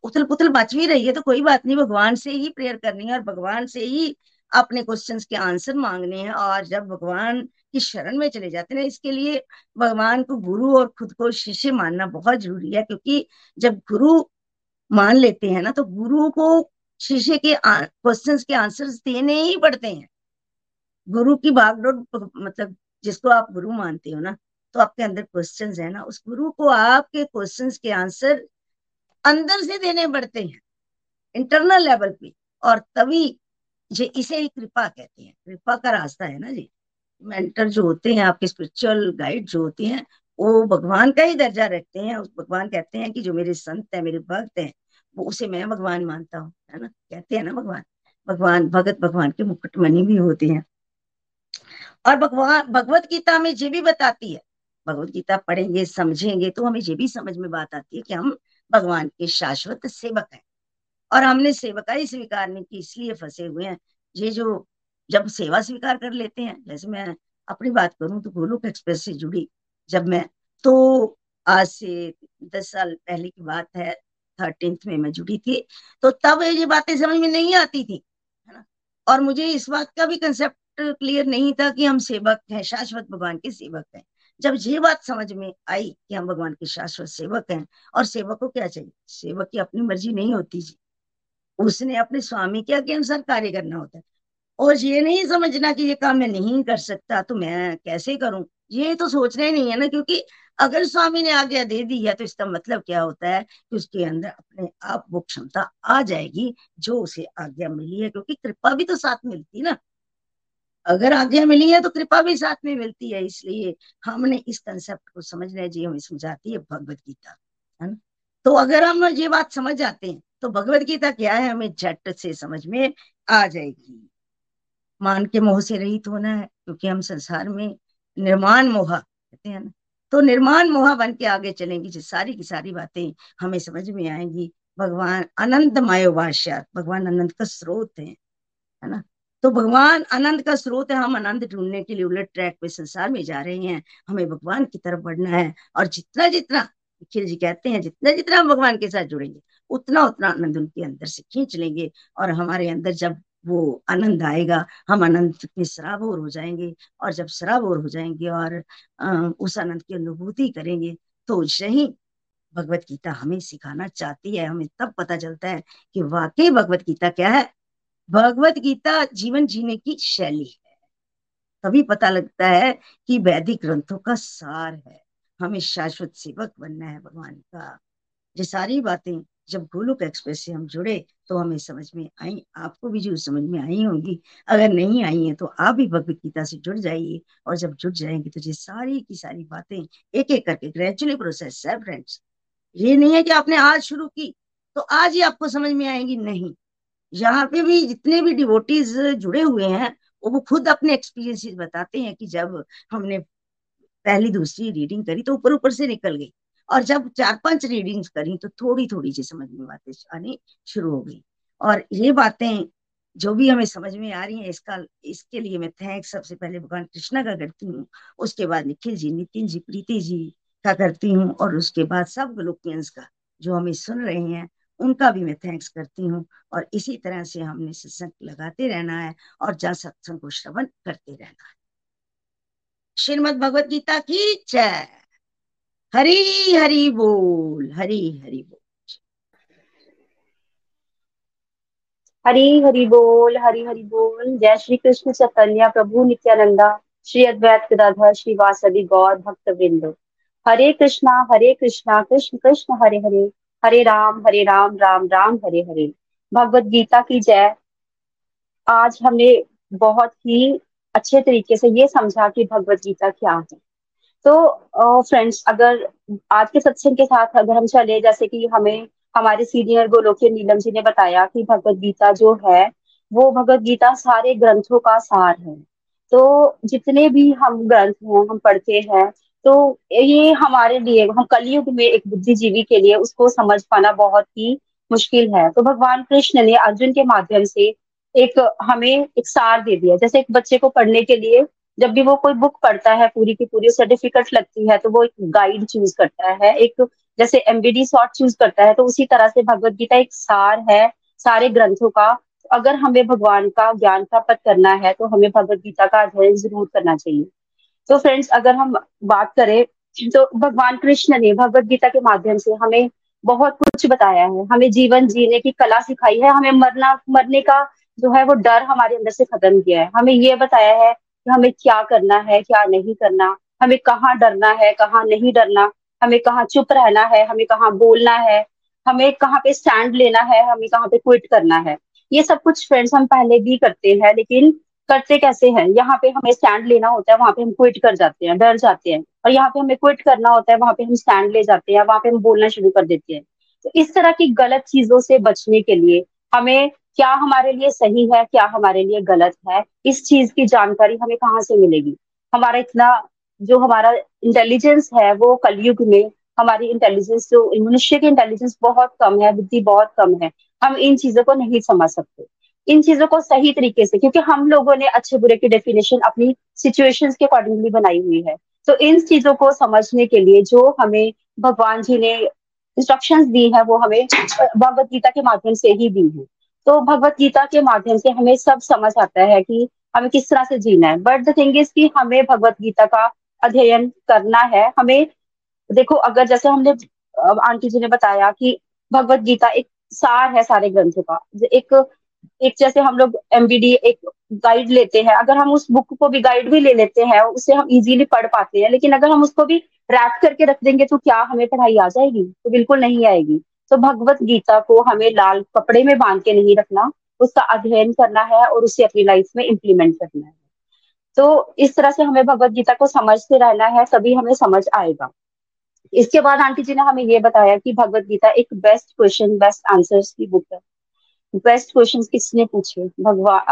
Speaker 2: उथल पुथल बच भी रही है तो कोई बात नहीं, भगवान से ही प्रेयर करनी है और भगवान से ही अपने क्वेश्चंस के आंसर मांगने हैं। और जब भगवान की शरण में चले जाते हैं इसके लिए भगवान को गुरु और खुद को शिष्य मानना बहुत ज़रूरी है, क्योंकि जब गुरु मान लेते हैं ना तो गुरु को शिष्य के क्वेश्चंस के आंसर्स देने ही पड़ते हैं। गुरु की भागदौड़ मतलब जिसको आप गुरु मानते हो ना तो आपके अंदर क्वेश्चन है ना, उस गुरु को आपके क्वेश्चन के आंसर अंदर से देने पड़ते हैं इंटरनल लेवल पे। और तभी ये इसे ही कृपा कहते हैं। कृपा का रास्ता है ना जी। मेंटर जो होते हैं, आपके स्पिरिचुअल गाइड जो होते हैं, वो भगवान का ही दर्जा रखते हैं। उस भगवान कहते हैं कि जो मेरे संत है, मेरे भक्त हैं, वो उसे मैं भगवान मानता हूँ, है ना? कहते हैं ना भगवान। भगवान, भगत भगवान के मुकुटमणि भी होते हैं। और भगवान, भगवत गीता में ये भी बताती है। भगवत गीता पढ़ेंगे, समझेंगे तो हमें ये भी समझ में बात आती है कि हम भगवान के शाश्वत सेवक हैं। और हमने सेवकाई नहीं की इसलिए फंसे हुए हैं। ये जो, जब सेवा स्वीकार कर लेते हैं, जैसे मैं अपनी बात करूँ तो गोलोक एक्सप्रेस से जुड़ी जब मैं तो आज से दस साल पहले की बात है थर्टींथ में मैं जुड़ी थी तो तब ये बातें समझ में नहीं आती थी, है ना? और मुझे इस बात का भी कंसेप्ट क्लियर नहीं था कि हम सेवक हैं, शाश्वत भगवान के सेवक हैं। जब ये बात समझ में आई कि हम भगवान के शाश्वत सेवक हैं, और सेवक को क्या चाहिए? सेवक की अपनी मर्ज़ी नहीं होती जी। उसने अपने स्वामी के आगे अनुसार कार्य करना होता है। और ये नहीं समझना कि ये काम मैं नहीं कर सकता तो मैं कैसे करूँ? ये तो सोचना ही नहीं है ना, क्योंकि अगर स्वामी ने आज्ञा दे दी है तो इसका मतलब क्या होता है कि उसके अंदर अपने आप वो क्षमता आ जाएगी, जो उसे आज्ञा मिली है, क्योंकि कृपा भी तो साथ मिलती ना। अगर आज्ञा मिली है तो कृपा भी साथ में मिलती है, इसलिए हमने इस कंसेप्ट को समझना जी, हमें समझाती है भगवत गीता, है ना? तो अगर हम ये बात समझ जाते हैं तो भगवत गीता क्या है? हमें झट से समझ में आ जाएगी। मान के मोह से रहित होना है, क्योंकि हम संसार में निर्माण मोहा कहते हैं ना। तो निर्माण मोहा बन के आगे चलेंगे जिस सारी की सारी बातें हमें समझ में आएँगी। भगवान अनंत मायोभाष्या भगवान अनंत का स्रोत है है ना? तो भगवान आनंद का स्रोत है, हम आनंद ढूँढने के लिए उलट ट्रैक पे संसार में जा रहे हैं। हमें भगवान की तरफ़ बढ़ना है और जितना जितना निखिल जी कहते हैं, जितना जितना हम भगवान के साथ जुड़ेंगे, उतना उतना आनंद उनके अंदर से खींच लेंगे और हमारे अंदर जब वो आनंद आएगा, हम आनंद में सराबोर हो जाएँगे और जब सराबोर हो जाएँगे और उस आनंद की अनुभूति करेंगे तो यही भगवत गीता हमें सिखाना चाहती है। हमें तब पता चलता है कि वाकई भगवत गीता क्या है भगवत गीता जीवन जीने की शैली है। तभी पता लगता है कि वैदिक ग्रंथों का सार है। हमें शाश्वत सेवक बनना है भगवान का। ये सारी बातें जब गोलोक एक्सप्रेस से हम जुड़े तो हमें समझ में आई, आपको भी जो समझ में आई होंगी। अगर नहीं आई है तो आप भी भगवत गीता से जुड़ जाइए और जब जुड़ जाएँगे तो ये सारी की सारी बातें एक एक करके ग्रेजुअली प्रोसेस है फ्रेंड्स ये नहीं है कि आपने आज शुरू की तो आज ही आपको समझ में आएँगी, नहीं। यहाँ पे भी जितने भी डिवोटीज जुड़े हुए हैं, वो खुद अपने एक्सपीरियंसेस बताते हैं कि जब हमने पहली दूसरी रीडिंग करी तो ऊपर ऊपर से निकल गई। और जब चार पाँच रीडिंग्स करी तो थोड़ी थोड़ी सी समझ में बातें आनी शुरू हो गई। और ये बातें जो भी हमें समझ में आ रही है, इसका, इसके लिए मैं थैंक्स सबसे पहले भगवान कृष्णा का करती हूँ, उसके बाद निखिल जी, नितिन जी, प्रीति जी का करती हूँ, और उसके बाद सब ग्लोकियंस का जो हमें सुन रहे हैं उनका भी मैं थैंक्स करती हूँ और इसी तरह से हमने सत्संग लगाते रहना है और जहाँ सत्संग को श्रवण करते रहना है। श्रीमद भगवत गीता की जय। हरी हरी बोल, हरी हरी बोल।
Speaker 3: हरी, हरि बोल, हरी, हरि बोल। जय श्री कृष्ण चैतन्य, प्रभु नित्यानंदा, श्री अद्वैत गदाधर श्रीवासदि गौर भक्त वृंद हरे कृष्णा हरे कृष्णा, कृष्ण कृष्ण, हरे हरे। हरे राम हरे राम राम राम, हरे हरे। भगवत गीता की जय। आज हमने बहुत ही अच्छे तरीके से ये समझा कि भगवत गीता क्या है। तो फ्रेंड्स अगर आज के सत्संग के साथ अगर हम चले, जैसे कि हमें, हमारे सीनियर गोलोकिय नीलम जी ने बताया कि भगवत गीता जो है, वो भगवत गीता सारे ग्रंथों का सार है। तो जितने भी हम ग्रंथ हैं, हम पढ़ते हैं तो ये हमारे लिए, हम कलयुग में एक बुद्धिजीवी के लिए उसको समझ पाना बहुत ही मुश्किल है। तो भगवान कृष्ण ने अर्जुन के माध्यम से एक, हमें एक सार दे दिया। जैसे एक बच्चे को पढ़ने के लिए जब भी वो कोई बुक पढ़ता है पूरी की पूरी, सर्टिफिकेट लगती है तो वो एक गाइड चूज़ करता है। एक जैसे एमबीडी शॉर्ट चूज़ करता है तो उसी तरह से भगवत गीता एक सार है, सारे ग्रंथों का। अगर हमें भगवान का ज्ञान प्राप्त करना है तो हमें भगवत गीता का अध्ययन ज़रूर करना चाहिए। तो फ्रेंड्स अगर हम बात करें तो भगवान कृष्ण ने भगवत गीता के माध्यम से हमें बहुत कुछ बताया है। हमें जीवन जीने की कला सिखाई है। हमें मरना, मरने का जो है वो डर हमारे अंदर से खत्म किया है। हमें ये बताया है कि हमें क्या करना है, क्या नहीं करना। हमें कहाँ डरना है, कहाँ नहीं डरना। हमें कहाँ चुप रहना है, हमें कहाँ बोलना है। हमें कहाँ पे स्टैंड लेना है, हमें कहाँ पे क्विट करना है। ये सब कुछ फ्रेंड्स हम पहले भी करते हैं, लेकिन करते कैसे हैं? यहाँ पे हमें स्टैंड लेना होता है, वहाँ पे हम क्विट कर जाते हैं, डर जाते हैं। और यहाँ पे हमें क्विट करना होता है, वहाँ पे हम स्टैंड ले जाते हैं, वहाँ पे हम बोलना शुरू कर देते हैं। तो इस तरह की गलत चीज़ों से बचने के लिए हमें क्या हमारे लिए सही है, क्या हमारे लिए गलत है? इस चीज़ की जानकारी हमें कहाँ से मिलेगी? हमारा इतना जो हमारा इंटेलिजेंस है, वो कलयुग में हमारी इंटेलिजेंस जो मनुष्य की इंटेलिजेंस बहुत कम है, बुद्धि बहुत कम है, हम इन चीज़ों को नहीं समझ सकते। इन चीज़ों को सही तरीके से, क्योंकि हम लोगों ने अच्छे बुरे की डेफिनेशन अपनी सिचुएशन के अकॉर्डिंगली बनाई हुई है। तो इन चीज़ों को समझने के लिए जो हमें भगवान जी ने इंस्ट्रक्शंस दी है, वो हमें भगवत गीता के माध्यम से ही दी है। तो भगवत गीता के माध्यम से हमें सब समझ आता है कि हमें किस तरह से जीना है। बट द थिंग इज़ कि हमें भगवत गीता का अध्ययन करना है। हमें, देखो, अगर जैसे हमने आंटी जी ने बताया कि भगवत गीता एक सार है सारे ग्रंथों का। एक एक जैसे हम लोग एमबीडी एक गाइड लेते हैं, अगर हम उस बुक को भी गाइड भी ले लेते हैं उससे हम इजीली पढ़ पाते हैं, लेकिन अगर हम उसको भी रैप करके रख देंगे तो क्या हमें पढ़ाई आ जाएगी? तो बिल्कुल नहीं आएगी। तो भगवत गीता को हमें लाल कपड़े में बाँध के नहीं रखना, उसका अध्ययन करना है और उसे अपनी लाइफ में इम्प्लीमेंट करना है। तो इस तरह से हमें भगवत गीता को समझते रहना है, तभी हमें समझ आएगा। इसके बाद आंटी जी ने हमें ये बताया कि भगवत गीता एक बेस्ट क्वेश्चन बेस्ट आंसर्स की बुक है। बेस्ट क्वेश्चन किसने पूछे? भगवान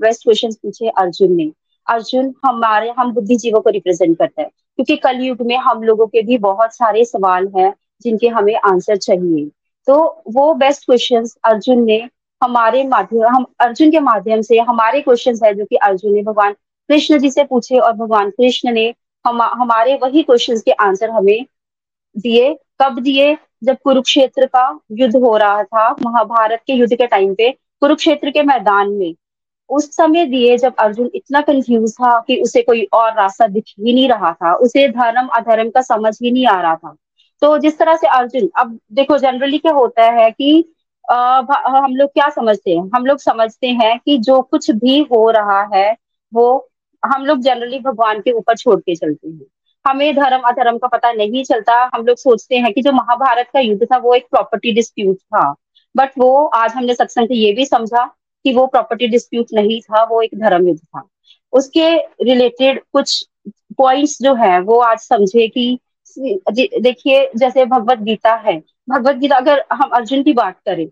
Speaker 3: बेस्ट क्वेश्चन पूछे अर्जुन ने। अर्जुन हमारे, हम बुद्धिजीवों को रिप्रेजेंट करता है। क्योंकि कलयुग में हम लोगों के भी बहुत सारे सवाल हैं जिनके हमें आंसर चाहिए। तो वो बेस्ट क्वेश्चन अर्जुन ने हमारे माध्यम हम अर्जुन के माध्यम से हमारे क्वेश्चन है जो कि अर्जुन ने भगवान कृष्ण जी से पूछे और भगवान कृष्ण ने हम, हमारे वही क्वेश्चंस के आंसर हमें दिए, कब दिए जब कुरुक्षेत्र का युद्ध हो रहा था महाभारत के युद्ध के टाइम पे कुरुक्षेत्र के मैदान में उस समय दिए जब अर्जुन इतना कंफ्यूज था कि उसे कोई और रास्ता दिख ही नहीं रहा था उसे धर्म अधर्म का समझ ही नहीं आ रहा था। तो जिस तरह से अर्जुन अब देखो जनरली क्या होता है कि आ, हम लोग क्या समझते हैं? हम लोग समझते हैं कि जो कुछ भी हो रहा है वो हम लोग जनरली भगवान के ऊपर छोड़ के चलते हैं। हमें धर्म, अधर्म का पता नहीं चलता। हम लोग सोचते हैं कि जो महाभारत का युद्ध था, वो एक प्रॉपर्टी डिस्प्यूट था। बट वो, आज हमने सत्संग ये भी समझा कि वो प्रॉपर्टी डिस्प्यूट नहीं था, वो एक धर्म युद्ध था। उसके रिलेटेड कुछ पॉइंट्स जो है, वो आज समझे कि देखिए, जैसे भगवत गीता है। भगवत गीता, अगर हम अर्जुन की बात करें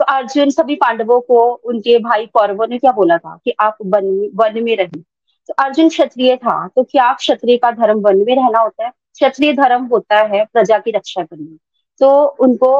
Speaker 3: तो अर्जुन सभी पांडवों को, उनके भाई कौरवों ने क्या बोला था कि आप वन वन में रहें तो अर्जुन क्षत्रिय था तो क्या क्षत्रिय का धर्म वन में रहना होता है? क्षत्रिय धर्म होता है प्रजा की रक्षा करना। तो उनको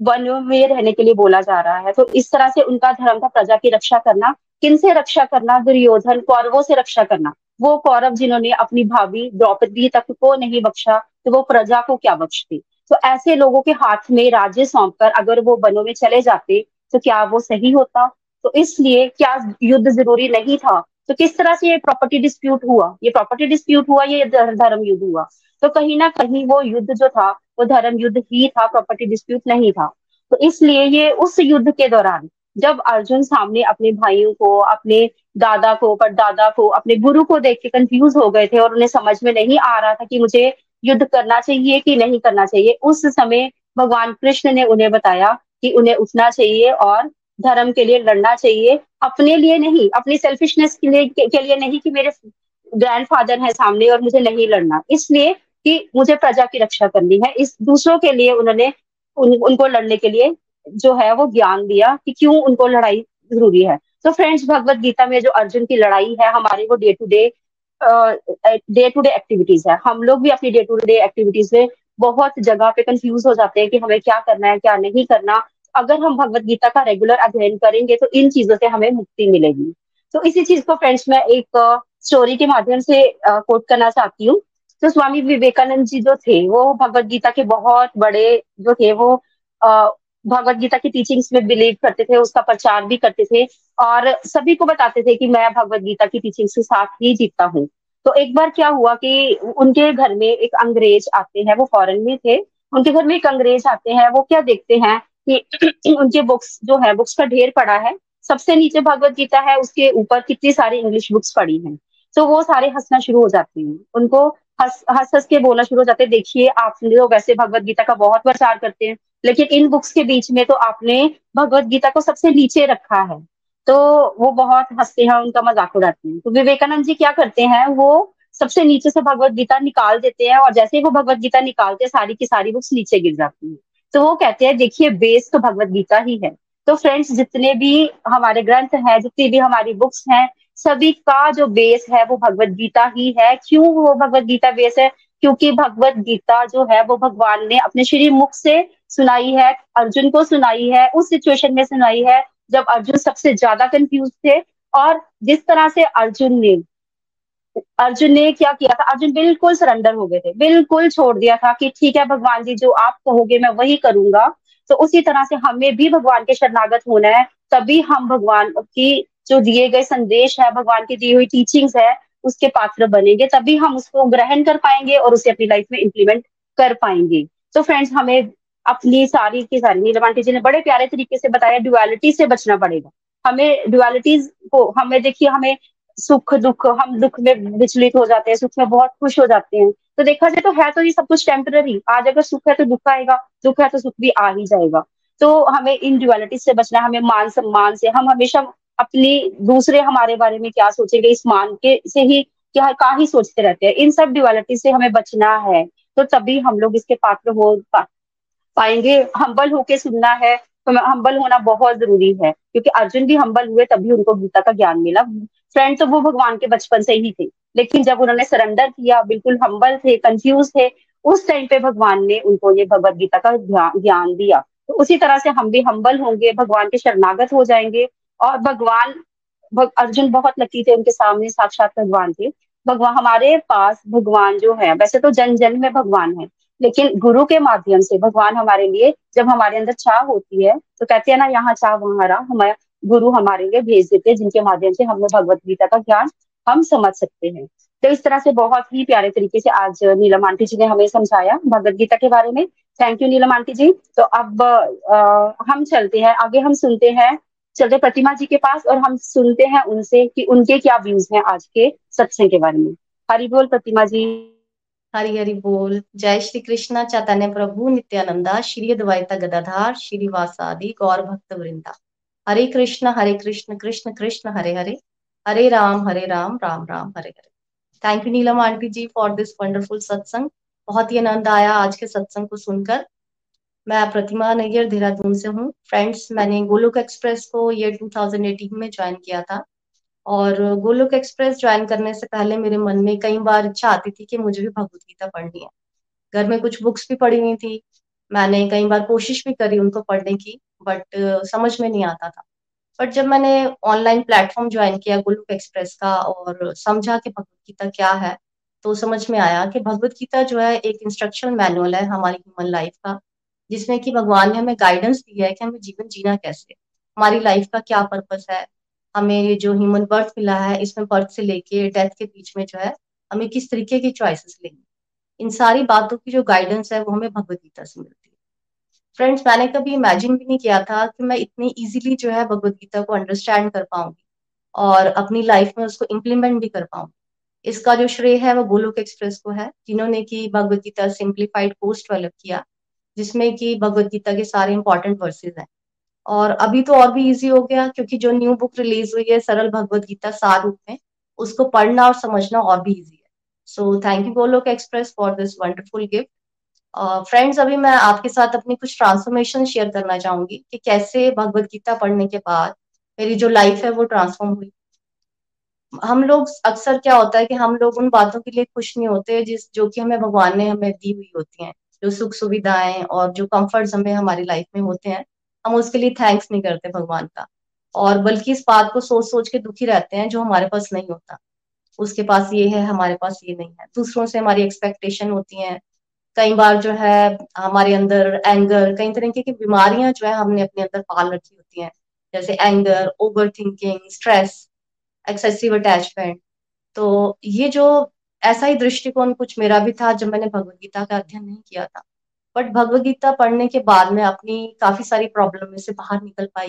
Speaker 3: वन में रहने के लिए बोला जा रहा है। तो इस तरह से उनका धर्म था प्रजा की रक्षा करना। किन से रक्षा करना? दुर्योधन, कौरवों से रक्षा करना। वो कौरव जिन्होंने अपनी भाभी द्रौपदी तक को नहीं बख्शा तो वो प्रजा को क्या बख्शते? तो ऐसे लोगों के हाथ में राज्य सौंप कर अगर वो वनों में चले जाते तो क्या वो सही होता? तो इसलिए क्या युद्ध ज़रूरी नहीं था? तो किस तरह से ये प्रॉपर्टी डिस्प्यूट हुआ? ये प्रॉपर्टी डिस्प्यूट हुआ, ये धर्म युद्ध हुआ। तो कहीं ना कहीं वो युद्ध जो था, वो धर्म युद्ध ही था प्रॉपर्टी डिस्प्यूट नहीं था। तो इसलिए ये उस युद्ध के दौरान, जब अर्जुन सामने अपने भाइयों को, अपने दादा को, परदादा को, अपने गुरु को देख के कंफ्यूज हो गए थे और उन्हें समझ में नहीं आ रहा था कि मुझे युद्ध करना चाहिए कि नहीं करना चाहिए, उस समय भगवान कृष्ण ने उन्हें बताया कि उन्हें उठना चाहिए और धर्म के लिए लड़ना चाहिए। अपने लिए नहीं अपनी सेल्फिशनेस के लिए के के लिए नहीं कि मेरे ग्रैंडफादर है सामने और मुझे नहीं लड़ना। इसलिए कि मुझे प्रजा की रक्षा करनी है। इस दूसरों के लिए उन्होंने उन, उनको लड़ने के लिए जो है वो ज्ञान दिया कि क्यों उनको लड़ाई ज़रूरी है। तो फ्रेंड्स भगवत गीता में जो अर्जुन की लड़ाई है हमारी वो day to day day to day activities है। हम लोग भी अपनी डे टू डे एक्टिविटीज़ में बहुत जगह पे कंफ्यूज हो जाते हैं कि हमें क्या करना है क्या नहीं करना। अगर हम भगवत गीता का रेगुलर अध्ययन करेंगे तो इन चीज़ों से हमें मुक्ति मिलेगी। तो इसी चीज़ को फ्रेंड्स मैं एक स्टोरी के माध्यम से कोट करना चाहती हूँ। तो स्वामी विवेकानंद जी जो थे, वो भगवत गीता के बहुत बड़े जो थे, वो भगवत गीता की टीचिंग्स में बिलीव करते थे, उसका प्रचार भी करते थे और सभी को बताते थे कि मैं भगवत गीता की टीचिंग्स के साथ ही जीता हूँ। तो एक बार क्या हुआ कि उनके घर में एक अंग्रेज़ आते हैं, वो फॉरेन में थे। उनके घर में एक अंग्रेज़ आते हैं, वो क्या देखते हैं? कि [CLEARS THROAT] उनके बुक्स जो है बुक्स का ढेर पड़ा है। सबसे नीचे भगवत गीता है, उसके ऊपर कितनी सारी इंग्लिश बुक्स पड़ी हैं। तो वो सारे हंसना शुरू हो जाते हैं। उनको हंस हंस हंस के बोलना शुरू हो जाते हैं। देखिए आप लोग वैसे भगवत गीता का बहुत प्रचार करते हैं, लेकिन इन बुक्स के बीच में तो आपने भगवत गीता को सबसे नीचे रखा है। तो वो बहुत हँसते हैं, उनका मज़ाक उड़ाते हैं। तो विवेकानंद जी क्या करते हैं, वो सबसे नीचे से भगवत गीता निकाल देते हैं, और जैसे ही वो भगवत गीता निकालते हैं, सारी की सारी बुक्स नीचे गिर जाती हैं। तो वो कहते हैं, देखिए बेस तो भगवत गीता ही है। तो फ्रेंड्स जितने भी हमारे ग्रंथ हैं, जितनी भी हमारी बुक्स हैं, सभी का जो बेस है, वो भगवत गीता ही है। क्यों वो भगवत गीता बेस है? क्योंकि भगवत गीता जो है, वो भगवान ने अपने श्री मुख से सुनाई है, अर्जुन को सुनाई है, उस सिचुएशन में सुनाई है, जब अर्जुन सबसे ज़्यादा कंफ्यूज थे और जिस तरह से अर्जुन ने अर्जुन ने क्या किया था? अर्जुन बिल्कुल सरेंडर हो गए थे, बिल्कुल छोड़ दिया था कि ठीक है भगवान जी, जो आप कहोगे मैं वही करूँगा। तो उसी तरह से हमें भी भगवान के शरणागत होना है, तभी हम भगवान की जो दिए गए संदेश है, भगवान की दी हुई टीचिंग्स है, उसके पात्र बनेंगे। तभी हम उसको ग्रहण कर पाएँगे और उसे अपनी लाइफ में इंप्लीमेंट कर पाएँगे। तो फ्रेंड्स हमें अपनी सारी की सारी नीलम जी ने बड़े प्यारे तरीके से बताया ड्युअलिटी से बचना पड़ेगा। हमें ड्युअलिटीज को, हमें देखिए, हमें सुख दुख हम दुख में विचलित हो जाते हैं सुख में बहुत खुश हो जाते हैं। तो देखा जाए तो है तो ये सब कुछ टेम्पररी आज अगर सुख है तो दुख आएगा दुख है तो सुख भी आ ही जाएगा। तो हमें इन ड्युअलिटी से बचना हमें मान सम्मान से हम हमेशा अपनी दूसरे हमारे बारे में क्या सोचेंगे इस मान के से ही क्या का ही सोचते रहते हैं। इन सब ड्युअलिटी से हमें बचना है तो तभी हम लोग इसके पात्र हो पा, पाएँगे। हम्बल होके सुनना है तो हम्बल होना बहुत ज़रूरी है क्योंकि अर्जुन भी हम्बल हुए तभी उनको गीता का ज्ञान मिला। फ्रेंड तो वो भगवान के बचपन से ही थे। लेकिन जब उन्होंने सरेंडर किया बिल्कुल हम्बल थे कंफ्यूज थे उस टाइम पे भगवान ने उनको ये भगवत गीता का ज्ञान दिया। तो उसी तरह से हम भी हम्बल होंगे भगवान के शरणागत हो जाएँगे और भगवान भग, अर्जुन बहुत लकी थे उनके सामने साक्षात भगवान थे। भगवान हमारे पास भगवान जो है वैसे तो जन जन में भगवान है लेकिन गुरु के माध्यम से भगवान हमारे लिए जब हमारे अंदर चाह होती है तो कहते हैं ना यहाँ चाह वहाँ रहा हमारा गुरु हमारे लिए भेज देते हैं जिनके माध्यम से हमें भगवत गीता का ज्ञान हम समझ सकते हैं। तो इस तरह से बहुत ही प्यारे तरीके से आज नीलम आंटी जी ने हमें समझाया भगवत गीता के बारे में। Thank you Neelam aunty ji. तो अब आ, हम चलते हैं आगे हम सुनते हैं चलते प्रतिमा जी के पास और हम सुनते हैं उनसे कि उनके क्या व्यूज़ हैं आज के सत्संग के बारे में। हरि बोल प्रतिमा जी।
Speaker 4: हरि हरि बोल। जय श्री कृष्ण चैतन्य प्रभु नित्यानंदा श्री द्वैता गदाधार श्री वासादि गौर भक्त वृंदा। Hare Krishna Hare Krishna Krishna Krishna, Hare Hare. Hare Rama Hare Rama Rama Rama, Hare Hare. Thank you Neelam aunty ji for this wonderful satsang बहुत ही आनंद आया आज के सत्संग को सुनकर। मैं प्रतिमा नैयर देहरादून से हूँ। फ्रेंड्स मैंने गोलोक एक्सप्रेस को ये 2018 में ज्वाइन किया था। और गोलोक एक्सप्रेस ज्वाइन करने से पहले मेरे मन में कई बार इच्छा आती थी कि मुझे भी भगवत गीता पढ़नी है। घर में कुछ बुक्स भी पढ़ी हुई थी। मैंने कई बार कोशिश भी करी उनको पढ़ने की। बट समझ में नहीं आता था। बट जब मैंने ऑनलाइन प्लेटफॉर्म ज्वाइन किया गोलुक एक्सप्रेस का और समझा कि भगवत गीता क्या है तो समझ में आया कि भगवत गीता जो है एक इंस्ट्रक्शन मैनुअल है हमारी ह्यूमन लाइफ का, जिसमें कि भगवान ने हमें गाइडेंस दिया है कि हमें जीवन जीना कैसे, हमारी लाइफ का क्या पर्पस है, हमें ये जो ह्यूमन बर्थ मिला है, इसमें बर्थ से लेके डेथ के बीच में जो है, हमें किस तरीके की चॉइसेस लेंगे इन सारी बातों की जो गाइडेंस है वो हमें भगवत गीता से मिलती है। फ्रेंड्स मैंने कभी इमेजिन भी नहीं किया था कि मैं इतनी इजीली जो है भगवत गीता को अंडरस्टैंड कर पाऊँगी और अपनी लाइफ में उसको इम्प्लीमेंट भी कर पाऊँगी। इसका जो श्रेय है वो गोलोक एक्सप्रेस को है, जिन्होंने की Bhagavad Gita simplified course develop किया, जिसमें कि भगवत गीता के सारे इंपॉर्टेंट वर्सेज हैं। और अभी तो और भी इजी हो गया, क्योंकि जो न्यू बुक रिलीज़ हुई है सरल भगवत गीता सार रूप में, उसको पढ़ना और समझना और भी इजी है। So thank you Golok express for this wonderful gift friends uh, अभी मैं आपके साथ अपनी कुछ ट्रांसफॉर्मेशन शेयर करना चाहूँगी कि कैसे भगवत गीता पढ़ने के बाद मेरी जो लाइफ है वो ट्रांसफॉर्म हुई। हम लोग अक्सर क्या होता है कि हम लोग उन बातों के लिए खुश नहीं होते जिस जो कि हमें भगवान ने हमें दी हुई होती हैं जो सुख सुविधाएँ और जो कंफर्ट्स हमें हमारी लाइफ में होते हैं हम उसके लिए थैंक्स नहीं करते भगवान का। और बल्कि इस बात को सोच सोच के दुखी रहते हैं जो हमारे पास नहीं होता। उसके पास ये है हमारे पास ये नहीं है। दूसरों से हमारी एक्सपेक्टेशन होती है कई बार जो है, हमारे अंदर एंगर कई तरीके की बीमारियाँ जो है, हमने अपने अंदर पाल रखी होती हैं। जैसे anger over thinking stress excessive attachment तो ये जो ऐसा ही दृष्टिकोण कुछ मेरा भी था, जब मैंने भगवदगीता का अध्ययन नहीं किया था। बट भगवदगीता पढ़ने के बाद में अपनी काफ़ी सारी प्रॉब्लम में से बाहर निकल पाई।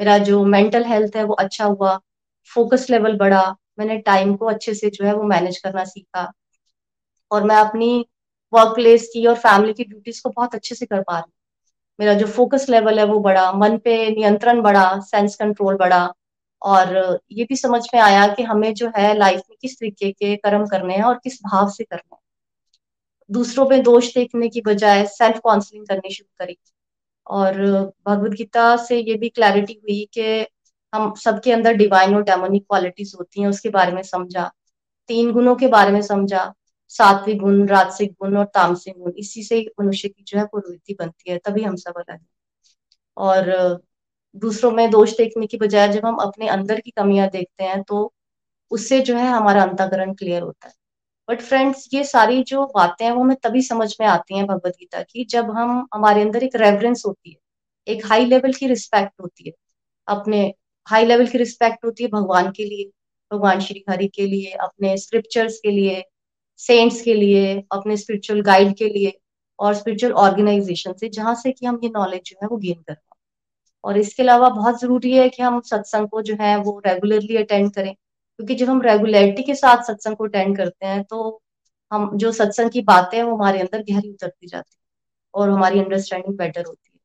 Speaker 4: मेरा जो मेंटल हेल्थ है, वो अच्छा हुआ फोकस लेवल बढ़ा, मैंने टाइम को अच्छे से जो है, वो मैनेज करना सीखा। और मैं अपनी वर्क प्लेस की और फैमिली की ड्यूटीज़ को बहुत अच्छे से कर पा रही मेरा जो फोकस लेवल है वो बढ़ा, मन पे नियंत्रण बढ़ा सेंस कंट्रोल बढ़ा और ये भी समझ में आया कि हमें जो है लाइफ में किस तरीके के कर्म करने हैं और किस भाव से करने हैं। दूसरों पे दोष देखने की बजाय सेल्फ काउंसलिंग करनी शुरू करी और भगवत गीता से ये भी क्लैरिटी हुई कि हम सबके अंदर डिवाइन और डेमोनिक क्वालिटीज होती हैं, उसके बारे में समझा, तीन गुणों के बारे में समझा सात्विक गुण, राजसिक गुण और तामसिक गुण, इसी से मनुष्य की जो है प्रवृत्ति बनती है, तभी हम सब अलग है। और, दूसरों में दोष देखने की बजाय जब हम अपने अंदर की कमियाँ देखते हैं तो उससे जो है हमारा अंतकरण क्लियर होता है। बट फ्रेंड्स ये सारी जो बातें हैं, वो हमें तभी समझ में आती हैं भगवत गीता की, जब हम हमारे अंदर एक रेवरेंस होती है, एक हाई लेवल की रिस्पेक्ट होती है। अपने हाई लेवल की रिस्पेक्ट होती है भगवान के लिए, भगवान श्री हरि के लिए, अपने स्क्रिप्चर्स के लिए सेंट्स के लिए, अपने स्पिरिचुअल गाइड के लिए और स्पिरिचुअल ऑर्गेनाइजेशन से, जहाँ से कि हम ये नॉलेज जो है वो गेन कर पाए। और इसके अलावा बहुत ज़रूरी है कि हम सत्संग को जो है वो रेगुलरली अटेंड करें, क्योंकि जब हम रेगुलरिटी के साथ सत्संग को अटेंड करते हैं तो हम जो सत्संग की बातें हैं वो हमारे अंदर गहरी उतरती जाती है और हमारी अंडरस्टैंडिंग बेटर होती है।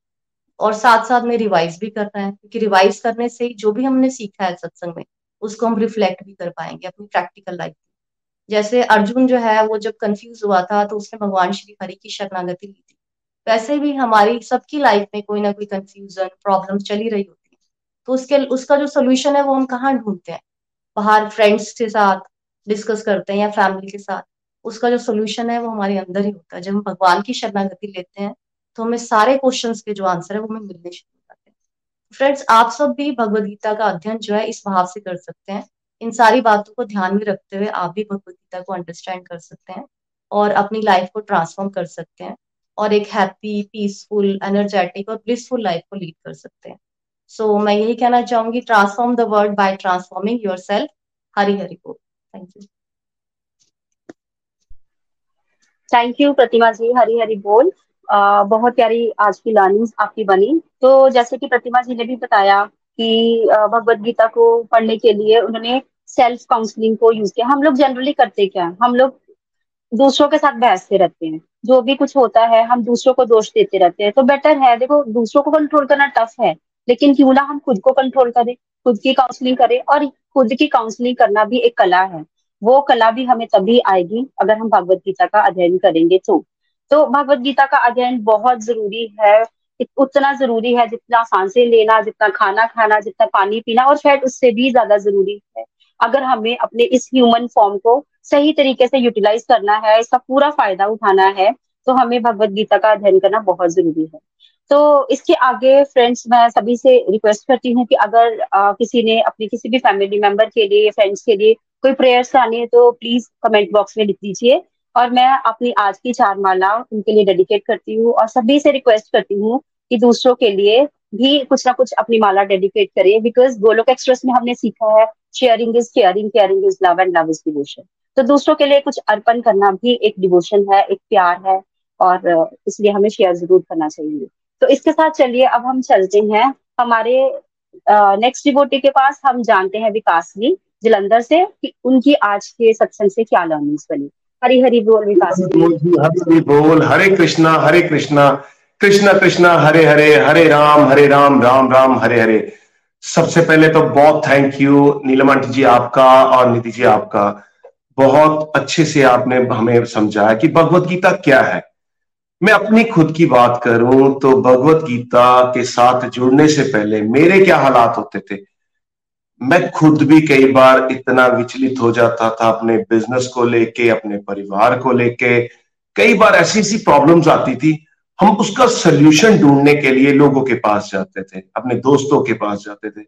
Speaker 4: और साथ साथ में रिवाइज भी करना है, क्योंकि रिवाइज करने से ही जो भी हमने सीखा है सत्संग में, उसको हम रिफ्लेक्ट भी कर पाएँगे अपनी प्रैक्टिकल लाइफ जैसे अर्जुन जो है, वो जब कंफ्यूज हुआ था तो उसने भगवान श्री हरि की शरणागति ली थी। वैसे भी हमारी सबकी लाइफ में कोई ना कोई कंफ्यूजन प्रॉब्लम चली रही होती है। तो उसके, उसका जो सोल्यूशन है, वो हम कहाँ ढूंढते हैं? बाहर फ्रेंड्स के साथ डिस्कस करते हैं या फैमिली के साथ। उसका जो सोल्यूशन है, वो हमारे अंदर ही होता है। जब हम भगवान की शरणागति लेते हैं तो हमें सारे क्वेश्चन के जो आंसर है, वो हमें मिलने शुरू हो जाते हैं। फ्रेंड्स आप सब भी भगवदगीता का अध्ययन जो है, इस भाव से कर सकते हैं। इन सारी बातों को ध्यान में रखते हुए आप भी भगवत गीता को अंडरस्टैंड कर सकते हैं और अपनी लाइफ को ट्रांसफॉर्म कर सकते हैं और एक हैप्पी पीसफुल एनर्जेटिक और ब्लिसफुल लाइफ को लीड कर सकते हैं। सो so, मैं यही कहना चाहूँगी transform the world by transforming your self Hari Hari बोल। Thank you
Speaker 3: thank you Pratima ji. Hari Hari बोल। आ, बहुत प्यारी आज की लर्निंग्स आपकी बनी। तो जैसे कि प्रतिमा जी ने भी बताया कि भगवत गीता को पढ़ने के लिए उन्होंने सेल्फ काउंसलिंग को यूज़ किया। हम लोग जनरली करते क्या? हम लोग दूसरों के साथ बहसते रहते हैं। जो भी कुछ होता है, हम दूसरों को दोष देते रहते हैं। तो बेटर है, देखो, दूसरों को कंट्रोल करना टफ है। लेकिन क्यों ना हम खुद को कंट्रोल करें, खुद की काउंसलिंग करें और खुद की काउंसलिंग करना भी एक कला है। वो कला भी हमें तभी आएगी अगर हम भगवत गीता का अध्ययन करेंगे तो। तो भगवत गीता का अध्ययन बहुत ज़रूरी है। उतना ज़रूरी है जितना साँसें लेना जितना खाना खाना जितना पानी पीना और शायद उससे भी ज़्यादा ज़रूरी है। अगर हमें अपने इस ह्यूमन फॉर्म को सही तरीके से यूटिलाइज करना है इसका पूरा फ़ायदा उठाना है तो हमें भगवत गीता का अध्ययन करना बहुत ज़रूरी है। तो इसके आगे फ्रेंड्स मैं सभी से रिक्वेस्ट करती हूँ कि अगर आ, किसी ने अपने किसी भी फैमिली मेंबर के लिए फ्रेंड्स के लिए कोई प्रेयर्स आनी है तो प्लीज़ कमेंट बॉक्स में लिख दीजिए। और मैं अपनी आज की चार माला उनके लिए डेडिकेट करती हूँ और सभी से रिक्वेस्ट करती हूँ कि दूसरों के लिए भी कुछ ना कुछ अपनी माला डेडिकेट करें बिकॉज़ गोलोक एक्सप्रेस में हमने सीखा है sharing is caring caring is love and love is devotion तो दूसरों के लिए कुछ अर्पण करना भी एक डिवोशन है, एक प्यार है और इसलिए हमें शेयर ज़रूर करना चाहिए। तो इसके साथ चलिए, अब हम चलते हैं हमारे नेक्स्ट डिवोटी के पास। हम जानते हैं विकासनी जलंधर से कि उनकी आज के सत्संग से क्या लर्निंग्स बनी। हरी हरी बोल विकास
Speaker 1: हरी बोल हरे कृष्णा हरे कृष्णा कृष्णा कृष्णा, हरे हरे हरे राम हरे राम राम राम, हरे हरे। सबसे पहले तो बहुत thank you Neelam aunty ji आपका और निधि जी आपका। बहुत अच्छे से आपने हमें समझाया कि भगवत गीता क्या है। मैं अपनी खुद की बात करूँ तो भगवत गीता के साथ जुड़ने से पहले मेरे क्या हालात होते थे? मैं खुद भी कई बार इतना विचलित हो जाता था अपने बिज़नेस को लेके अपने परिवार को लेके। कई बार ऐसी ऐसी प्रॉब्लम्स आती थी हम उसका सोल्यूशन ढूँढने के लिए लोगों के पास जाते थे अपने दोस्तों के पास जाते थे।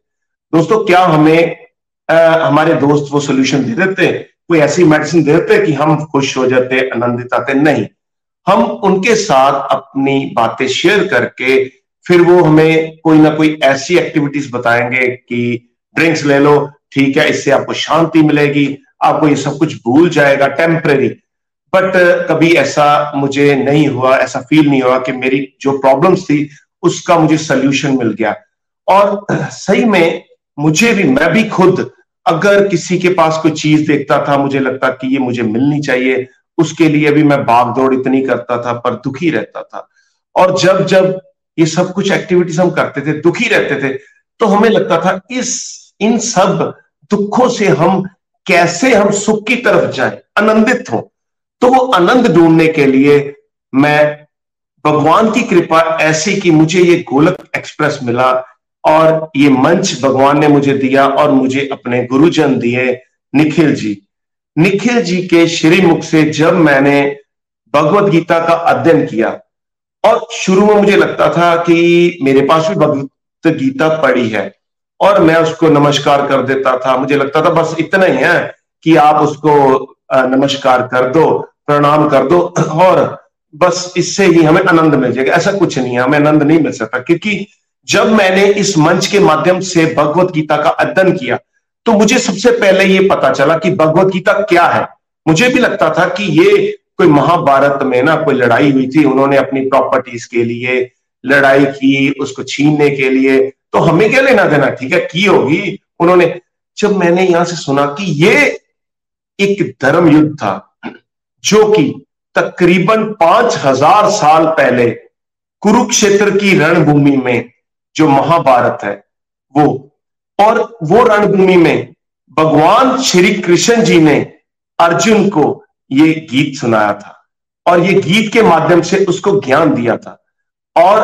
Speaker 1: दोस्तों क्या हमें आ, हमारे दोस्त वो सोल्यूशन दे देते? कोई ऐसी मेडिसिन दे देते कि हम खुश हो जाते आनंदित आते? नहीं। हम उनके साथ अपनी बातें शेयर करके फिर वो हमें कोई ना कोई ऐसी एक्टिविटीज़ बताएँगे कि ड्रिंक्स ले लो ठीक है इससे आपको शांति मिलेगी आपको ये सब कुछ भूल जाएगा टेम्परेरी बट uh, कभी ऐसा मुझे नहीं हुआ ऐसा फील नहीं हुआ कि मेरी जो प्रॉब्लम्स थी उसका मुझे सोल्यूशन मिल गया. और [CLEARS THROAT] सही में मुझे भी मैं भी खुद अगर किसी के पास कोई चीज़ देखता था मुझे लगता कि ये मुझे मिलनी चाहिए उसके लिए भी मैं भाग दौड़ इतनी करता था पर दुखी रहता था. और जब जब ये सब कुछ एक्टिविटीज़ हम करते थे दुखी रहते थे तो हमें लगता था, इस, इन सब दुखों से हम कैसे हम सुख की तरफ़ जाए? आनंदित हो। तो वो आनंद ढूँढने के लिए मैं भगवान की कृपा ऐसी कि मुझे ये गोलक एक्सप्रेस मिला और ये मंच भगवान ने मुझे दिया और मुझे अपने गुरुजन दिए निखिल जी। निखिल जी के श्रीमुख से जब मैंने भगवत गीता का अध्ययन किया और शुरू में मुझे लगता था कि मेरे पास भी भगवत गीता पड़ी है। और मैं उसको नमस्कार कर देता था। मुझे लगता था बस इतना ही है कि आप उसको नमस्कार कर दो, प्रणाम कर दो, और बस इससे ही हमें आनंद मिल जाएगा। ऐसा कुछ नहीं है, हमें आनंद नहीं मिल सकता। क्योंकि जब मैंने इस मंच के माध्यम से भगवत गीता का अध्ययन किया तो मुझे सबसे पहले ये पता चला कि भगवत गीता क्या है। मुझे भी लगता था कि ये कोई महाभारत में ना कोई लड़ाई हुई थी, उन्होंने अपनी प्रॉपर्टीज़ के लिए लड़ाई की, उसको छीनने के लिए तो हमें क्या लेना देना? ठीक है, की होगी? उन्होंने, जब मैंने यहाँ से सुना कि ये एक धर्म युद्ध था, जो कि तकरीबन पाँच हज़ार साल पहले कुरुक्षेत्र की रणभूमि में जो महाभारत है, वो, और वो रणभूमि में भगवान श्री कृष्ण जी ने अर्जुन को ये गीत सुनाया था, और ये गीत के माध्यम से उसको ज्ञान दिया था। और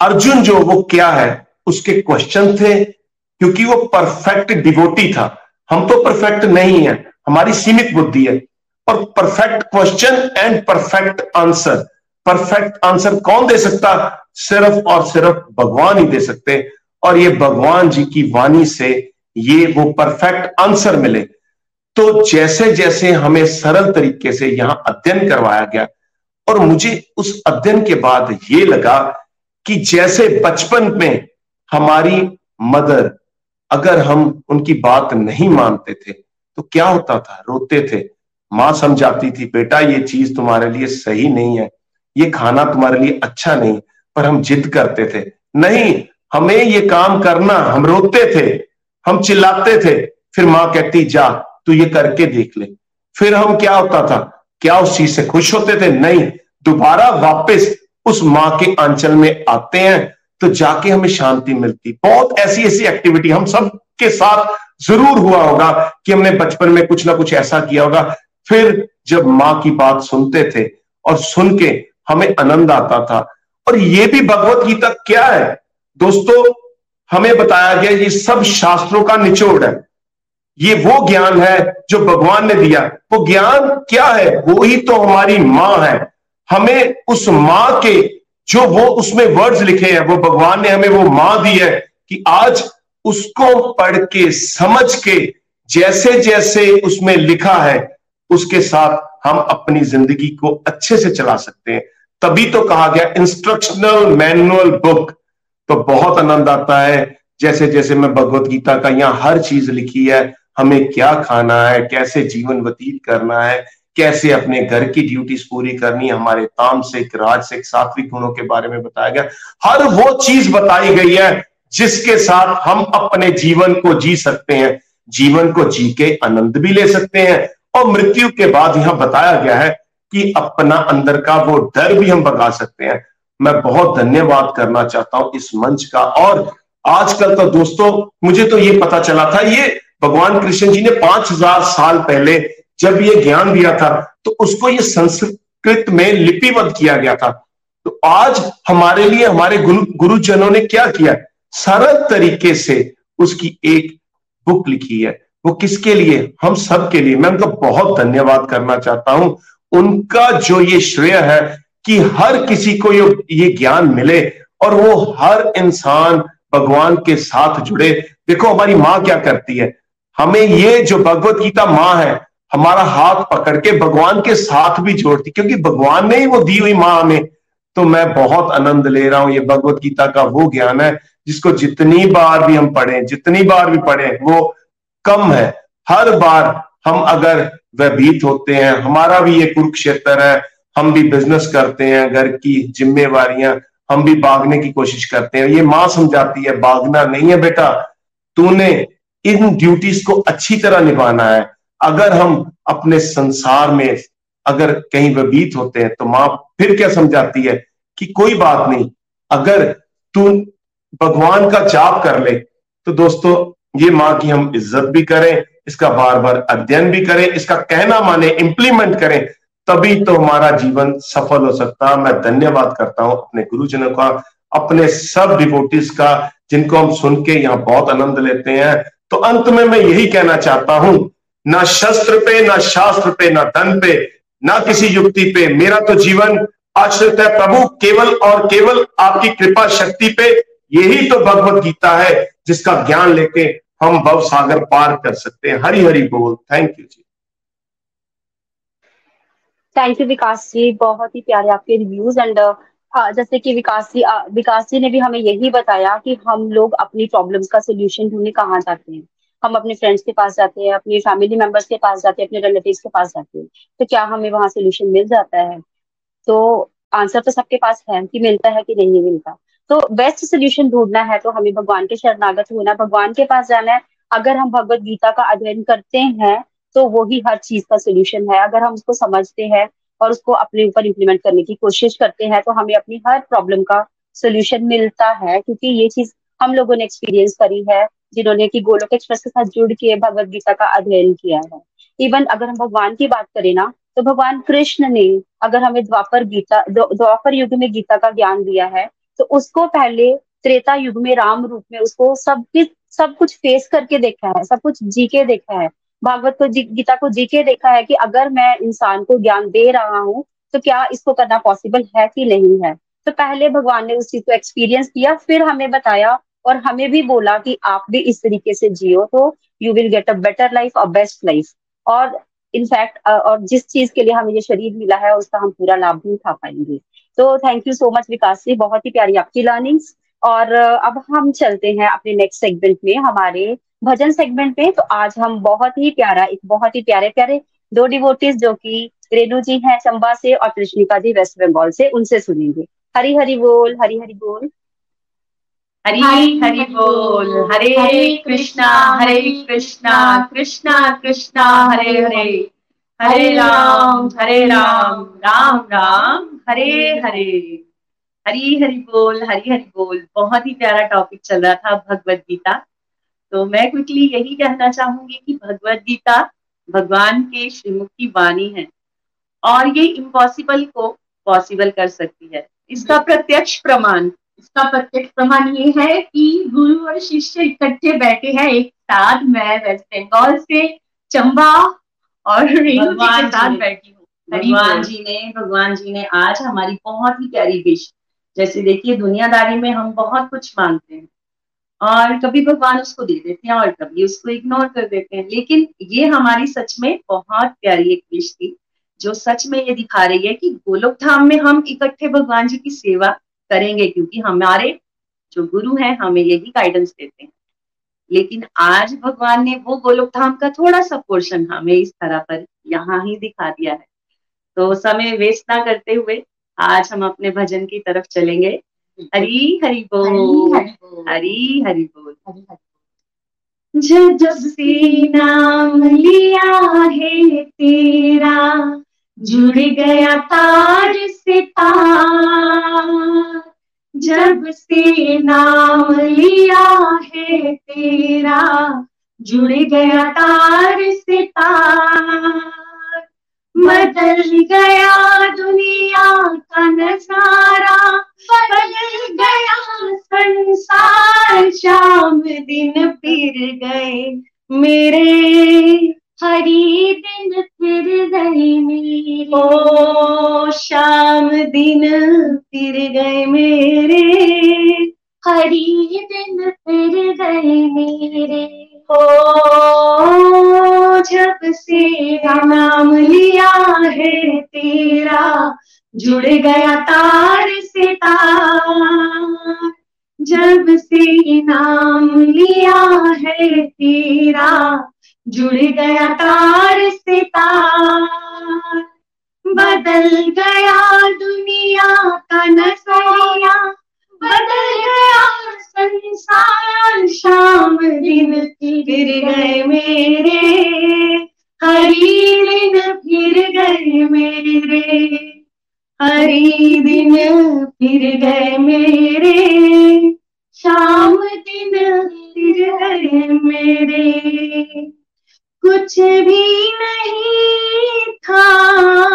Speaker 1: अर्जुन जो वो क्या है, उसके क्वेश्चन थे, क्योंकि वो परफेक्ट डिवोटी था। हम तो परफेक्ट नहीं है, हमारी सीमित बुद्धि है। और perfect question and perfect answer perfect answer कौन दे सकता? सिर्फ़ और सिर्फ़ भगवान ही दे सकते। और ये भगवान जी की वाणी से ये वो परफेक्ट आंसर मिले। तो जैसे जैसे हमें सरल तरीके से यहाँ अध्ययन करवाया गया और मुझे उस अध्ययन के बाद ये लगा कि जैसे बचपन में हमारी मदर अगर हम उनकी बात नहीं मानते थे तो क्या होता था? रोते थे। माँ समझाती थी, बेटा, ये चीज़ तुम्हारे लिए सही नहीं है। ये खाना तुम्हारे लिए अच्छा नहीं, पर हम जिद करते थे। नहीं, हमें ये काम करना, हम रोते थे, हम चिल्लाते थे। फिर माँ कहती, जा, तू ये करके देख ले। फिर हम क्या होता था? क्या उस चीज़ से खुश होते थे? नहीं। दोबारा वापस उस माँ के अंचल में आते हैं तो जाके हमें शांति मिलती। बहुत ऐसी ऐसी एक्टिविटी हम सब के साथ ज़रूर हुआ होगा कि हमने बचपन में कुछ ना कुछ ऐसा किया होगा। फिर जब माँ की बात सुनते थे और सुन के हमें आनंद आता था। और ये भी भगवत गीता क्या है? दोस्तों, हमें बताया गया ये सब शास्त्रों का निचोड़ है। ये वो ज्ञान है जो भगवान ने दिया। वो ज्ञान क्या है? वो ही तो हमारी माँ है। हमें उस माँ के जो वो उसमें वर्ड्स लिखे हैं, वो भगवान ने हमें वो माँ दी है कि आज उसको पढ़ के, समझ के जैसे जैसे उसमें लिखा है, उसके साथ हम अपनी ज़िंदगी को अच्छे से चला सकते हैं। तभी तो कहा गया इंस्ट्रक्शनल मैनुअल बुक तो बहुत आनंद आता है। जैसे जैसे मैं भगवत गीता का यहाँ हर चीज़ लिखी है हमें क्या खाना है, कैसे जीवन व्यतीत करना है, कैसे अपने घर की ड्यूटीज़ पूरी करनी हमारे तामसिक राजसिक सात्विक गुणों के बारे में बताया गया। हर वो चीज़ बताई गई है जिसके साथ हम अपने जीवन को जी सकते हैं। जीवन को जी के आनंद भी ले सकते हैं और मृत्यु के बाद यहाँ बताया गया है कि अपना अंदर का वो डर भी हम भगा सकते हैं। मैं बहुत धन्यवाद करना चाहता हूँ इस मंच का। और आजकल तो दोस्तों, मुझे तो ये पता चला था, ये भगवान कृष्ण जी ने पाँच हज़ार साल पहले जब ये ज्ञान दिया था तो उसको ये संस्कृत में लिपिबद्ध किया गया था। तो आज हमारे लिए, हमारे गुरु, गुरुजनों ने क्या किया? सरल तरीके से उसकी एक बुक लिखी है। वो किसके लिए? हम सब के लिए। मैं उनका बहुत धन्यवाद करना चाहता हूँ। उनका जो ये श्रेय है कि हर किसी को ये ये ज्ञान मिले और वो हर इंसान भगवान के साथ जुड़े। देखो, हमारी माँ क्या करती है? हमें ये जो भगवत गीता माँ है, हमारा हाथ पकड़ के भगवान के साथ भी जोड़ती, क्योंकि भगवान ने ही वो दी हुई माँ हमें। तो मैं बहुत आनंद ले रहा हूँ, ये भगवत गीता का वो ज्ञान है, जिसको जितनी बार भी हम पढ़े, जितनी बार भी पढ़े, वो कम है। हर बार हम अगर व्यभीत होते हैं, हमारा भी ये कुरुक्षेत्र है, हम भी बिज़नेस करते हैं, घर की जिम्मेवारियाँ, हम भी भागने की कोशिश करते हैं। ये माँ समझाती है, भागना नहीं है बेटा, तूने इन ड्यूटीज़ को अच्छी तरह निभाना है। अगर हम अपने संसार में अगर कहीं व्यभीत होते हैं तो माँ फिर क्या समझाती है कि कोई बात नहीं, अगर तू भगवान का जाप कर ले तो दोस्तों, ये माँ की हम इज़्ज़त भी करें, इसका बार बार अध्ययन भी करें, इसका कहना माने इंप्लीमेंट करें, तभी तो हमारा जीवन सफल हो सकता मैं धन्यवाद करता हूँ अपने गुरुजनों का, अपने सब डिवोटिस का, जिनको हम सुन के यहाँ बहुत आनंद लेते हैं। तो अंत में मैं यही कहना चाहता हूँ, ना शस्त्र पे, ना शास्त्र पे, ना धन पे, ना किसी युक्ति पे। मेरा तो जीवन आश्रित है प्रभु, केवल और केवल आपकी कृपा शक्ति पे। यही तो भगवत गीता है, जिसका ज्ञान लेके हम भव सागर पार कर सकते हैं। हरी हरी बोल। Thank you ji.
Speaker 3: Thank you Vikas ji. बहुत ही प्यारे आपके रिव्यूज़ एंड जैसे कि विकास जी विकास जी ने भी हमें यही बताया कि हम लोग अपनी प्रॉब्लम्स का सोल्यूशन ढूँढने कहाँ जाते हैं। हम अपने फ्रेंड्स के पास जाते हैं, अपने फैमिली मेंबर्स के पास जाते हैं, अपने रिलेटिव्स के पास जाते हैं। तो क्या हमें वहाँ सोल्यूशन मिल जाता है? तो आंसर तो सबके पास है कि मिलता है कि नहीं मिलता। तो बेस्ट सोल्यूशन ढूंढना है तो हमें भगवान के शरणागत होना, भगवान के पास जाना है। अगर हम भगवत गीता का अध्ययन करते हैं तो वो ही हर चीज़ का सोल्यूशन है। अगर हम उसको समझते हैं और उसको अपने ऊपर इम्प्लीमेंट करने की कोशिश करते हैं तो हमें अपनी हर प्रॉब्लम का सोल्यूशन मिलता है, क्योंकि ये चीज़ हम लोगों ने एक्सपीरियंस करी है, जिन्होंने की गोलोक एक्सप्रेस के साथ जुड़ के भगवत गीता का अध्ययन किया है। इवन अगर हम भगवान की बात करें ना तो भगवान कृष्ण ने अगर हमें द्वापर गीता द्वापर युग में गीता का ज्ञान दिया है तो उसको पहले त्रेता युग में राम रूप में उसको सब सब कुछ फेस करके देखा है, सब कुछ जी के देखा है। भागवत को जी, गीता को जी के देखा है कि अगर मैं इंसान को ज्ञान दे रहा हूँ तो क्या इसको करना पॉसिबल है कि नहीं है? तो पहले भगवान ने उस चीज़ को एक्सपीरियंस किया, फिर हमें बताया और हमें भी बोला कि आप भी इस तरीके से जियो तो you will get a better life a best life और इनफैक्ट और जिस चीज़ के लिए हमें ये शरीर मिला है, उसका हम पूरा लाभ भी उठा पाएँगे। तो thank you so much Vikas ji, बहुत ही प्यारी आपकी लर्निंग्स और अब हम चलते हैं अपने नेक्स्ट सेगमेंट में, हमारे भजन सेगमेंट में तो आज हम बहुत ही प्यारा, एक बहुत ही प्यारे प्यारे दो डिवोटीज जो कि रेणु जी हैं चंबा से और कृष्णिका जी वेस्ट बंगाल से, उनसे सुनेंगे। हरी हरी बोल, हरी हरी बोल।
Speaker 4: हरी हरी बोल, हरे कृष्णा हरे कृष्णा कृष्णा कृष्णा, हरे हरे। हरे राम हरे राम राम राम, हरे हरे। हरी हरि बोल हरी हरि बोल। बहुत ही प्यारा टॉपिक चल रहा था भगवत गीता। तो मैं क्विकली यही कहना चाहूँगी कि भगवत गीता भगवान के श्रीमुख की वाणी है और ये इम्पॉसिबल को पॉसिबल कर सकती है। इसका प्रत्यक्ष प्रमाण इसका प्रत्यक्ष प्रमाण ये है कि गुरु और शिष्य इकट्ठे बैठे हैं एक साथ मैं वेस्ट बंगाल से चंबा और के साथ बैठी हूँ।
Speaker 5: भगवान जी ने भगवान जी ने आज हमारी बहुत ही प्यारी विश जैसे देखिए, दुनियादारी में हम बहुत कुछ मांगते हैं और कभी भगवान उसको दे देते हैं और कभी उसको इग्नोर कर देते हैं। लेकिन ये हमारी सच में बहुत प्यारी एक विश थी, जो सच में ये दिखा रही है कि गोलोक धाम में हम इकट्ठे भगवान जी की सेवा करेंगे, क्योंकि हमारे जो गुरु हैं, हमें यही गाइडेंस देते हैं। लेकिन आज भगवान ने वो गोलोक धाम का थोड़ा सा पोर्शन हमें इस तरह पर यहाँ ही दिखा दिया है। तो समय वेस्ट ना करते हुए आज हम अपने भजन की तरफ़ चलेंगे। हरी हरी बोल। हरी हरी बोल। जब से नाम लिया है तेरा जुड़ गया तार से तार जब से नाम लिया है तेरा जुड़ गया तार से तार बदल गया दुनिया का नज़ारा बदल गया संसार शाम दिन फिर गए मेरे। हरी दिन फिर गए मेरे। ओ शाम दिन फिर गए मेरे। हरी दिन फिर गए मेरे। हो जब से नाम लिया है तेरा। जुड़ गया तार से तार जब से नाम लिया है तेरा। जुड़ गया तार से तार, बदल गया दुनिया का नज़रिया। बदल गया संसार शाम दिन फिर गए मेरे। हरी दिन फिर गए मेरे। हरी दिन फिर गए मेरे। शाम दिन फिर गए मेरे। कुछ भी नहीं था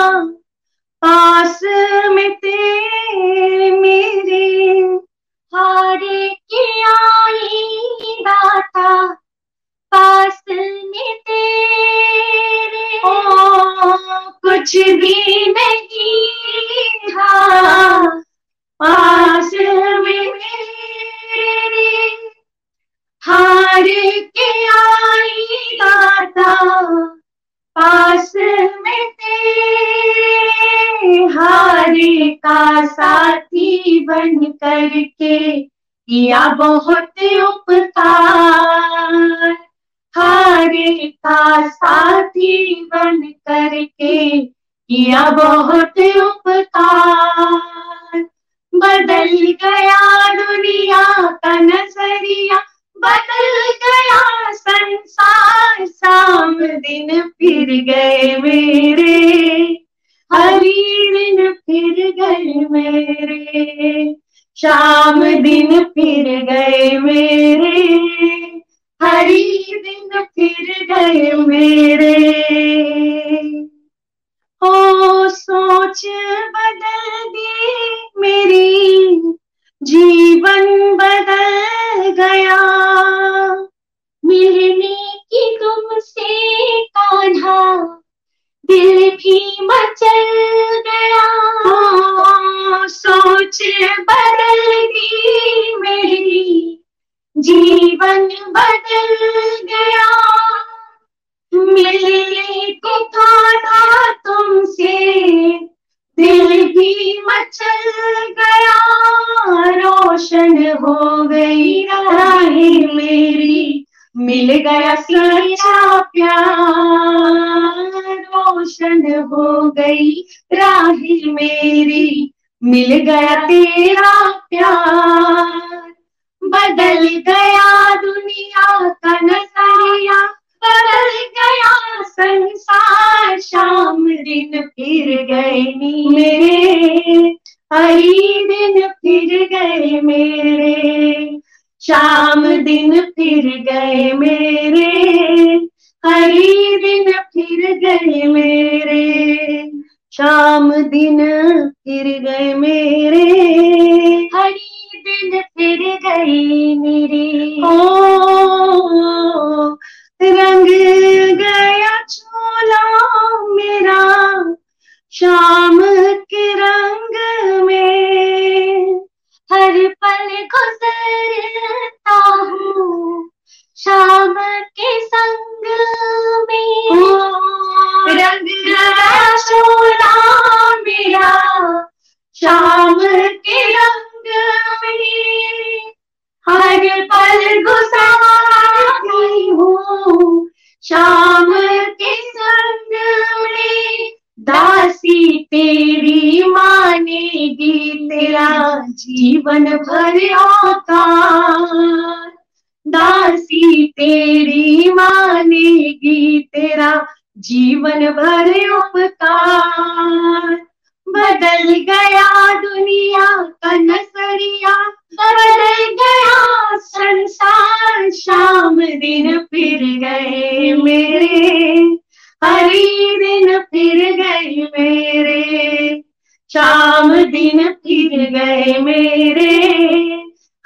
Speaker 5: हो गई राहें मेरी, मिल गया सच्चा प्यार। रोशन हो गई राही मेरी, मिल गया तेरा प्यार। बदल गया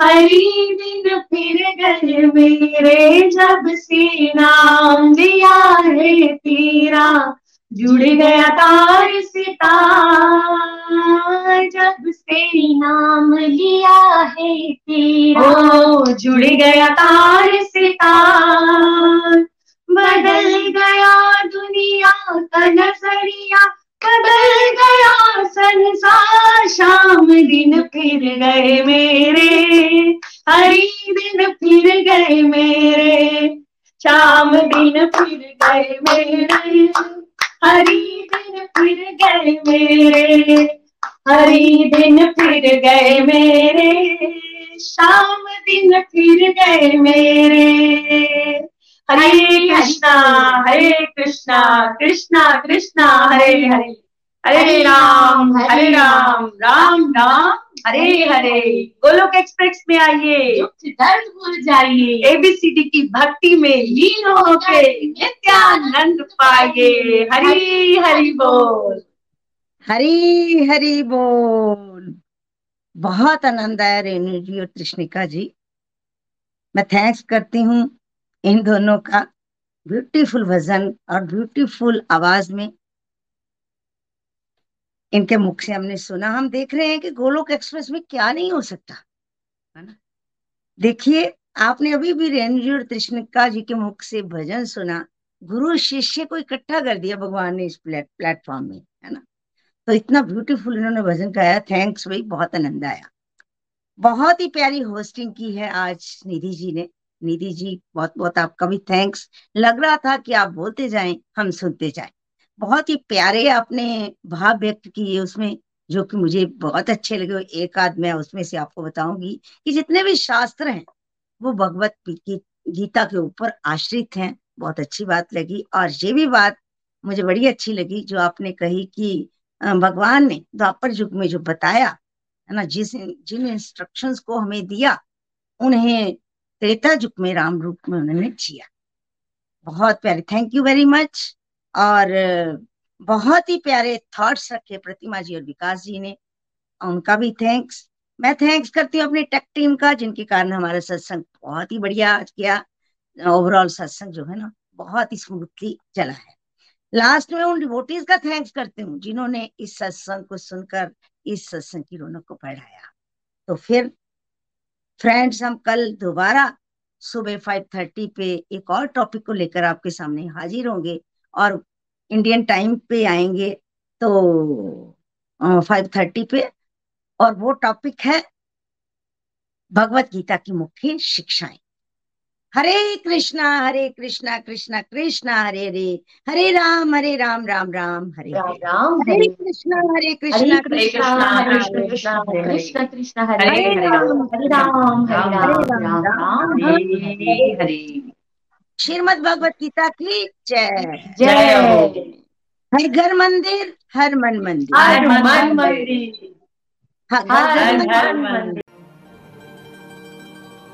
Speaker 5: हरी दिन फिर गए मेरे जब से नाम लिया है तेरा, जुड़ गया तार सितार, जब से नाम लिया है तेरा। जुड़ गया तार सितार, बदल गया दुनिया का नज़रिया बदल गया संसार शाम दिन फिर गए मेरे, हरी दिन फिर गए मेरे, शाम दिन फिर गए मेरे, हरी दिन फिर गए मेरे हरी दिन फिर गए मेरे, शाम दिन फिर गए मेरे। हरे कृष्णा हरे कृष्णा कृष्णा कृष्णा हरे हरे। हरे राम हरे राम राम राम हरे हरे। गोलोक एक्सप्रेस में आइए। दर्द भूल जाइए। एबीसीडी की भक्ति में लीन होके नित्यानंद पाइए। हरी हरि बोल।
Speaker 2: हरी हरी बोल। बहुत आनंद आया रेणु जी और कृष्णिका जी। मैं थैंक्स करती हूँ। इन दोनों का ब्यूटीफुल भजन और ब्यूटीफुल आवाज़ में इनके मुख से हमने सुना। हम देख रहे हैं कि गोलोक एक्सप्रेस में क्या नहीं हो सकता, है ना? देखिए, आपने अभी भी रेणु और कृष्णिका जी के मुख से भजन सुना, गुरु शिष्य को इकट्ठा कर दिया भगवान ने इस प्लेटफॉर्म में, है ना? तो इतना ब्यूटीफुल इन्होंने भजन गाया। थैंक्स भाई, बहुत आनंद आया। बहुत ही प्यारी होस्टिंग की है आज निधि जी ने। निधि जी बहुत बहुत आपका भी थैंक्स लग रहा था कि आप बोलते जाएँ, हम सुनते जाएँ। बहुत ही प्यारे आपने भाव व्यक्त किए उसमें, जो कि मुझे बहुत अच्छे लगे। एक आध मैं उसमें से आपको बताऊँगी कि जितने भी शास्त्र हैं, वो भगवत गीता के ऊपर आश्रित हैं। बहुत अच्छी बात लगी। और ये भी बात मुझे बड़ी अच्छी लगी, जो आपने कही कि भगवान ने द्वापर युग में जो बताया, है ना, जिस जिन इंस्ट्रक्शंस को हमें दिया, उन्हें त्रेता युग में राम रूप में उन्होंने जिया। बहुत प्यारे। थैंक यू वेरी मच और बहुत ही प्यारे थॉट्स रखे प्रतिमा जी और विकास जी ने। उनका भी थैंक्स मैं थैंक्स करती हूँ अपनी टेक टीम का, जिनके कारण हमारा सत्संग बहुत ही बढ़िया आज किया। ओवरऑल सत्संग जो है ना, बहुत ही स्मूथली चला है। लास्ट में उन डिवोटीज का थैंक्स करती हूँ, जिन्होंने इस सत्संग को सुनकर, इस सत्संग की रौनक को बढ़ाया। तो फिर फ्रेंड्स, हम कल दोबारा सुबह फाइव थर्टी पे एक और टॉपिक को लेकर आपके सामने हाजिर होंगे और इंडियन टाइम पे आएँगे तो फाइव थर्टी पे और वो टॉपिक है भगवत गीता की मुख्य शिक्षाएँ। हरे कृष्णा हरे कृष्णा कृष्णा कृष्णा हरे हरे। हरे राम हरे राम राम राम हरे
Speaker 4: राम
Speaker 2: हरे। कृष्णा हरे कृष्णा
Speaker 4: कृष्णा कृष्णा कृष्ण कृष्ण हरे हरे। राम हरे राम हरे राम राम हरे हरे
Speaker 2: श्रीमद भगवत गीता की जय।
Speaker 4: जय
Speaker 2: हर घर मंदिर हर मन मंदिर।
Speaker 4: हर मन मंदिर।
Speaker 2: हर
Speaker 4: हर
Speaker 2: घर
Speaker 4: मंदिर।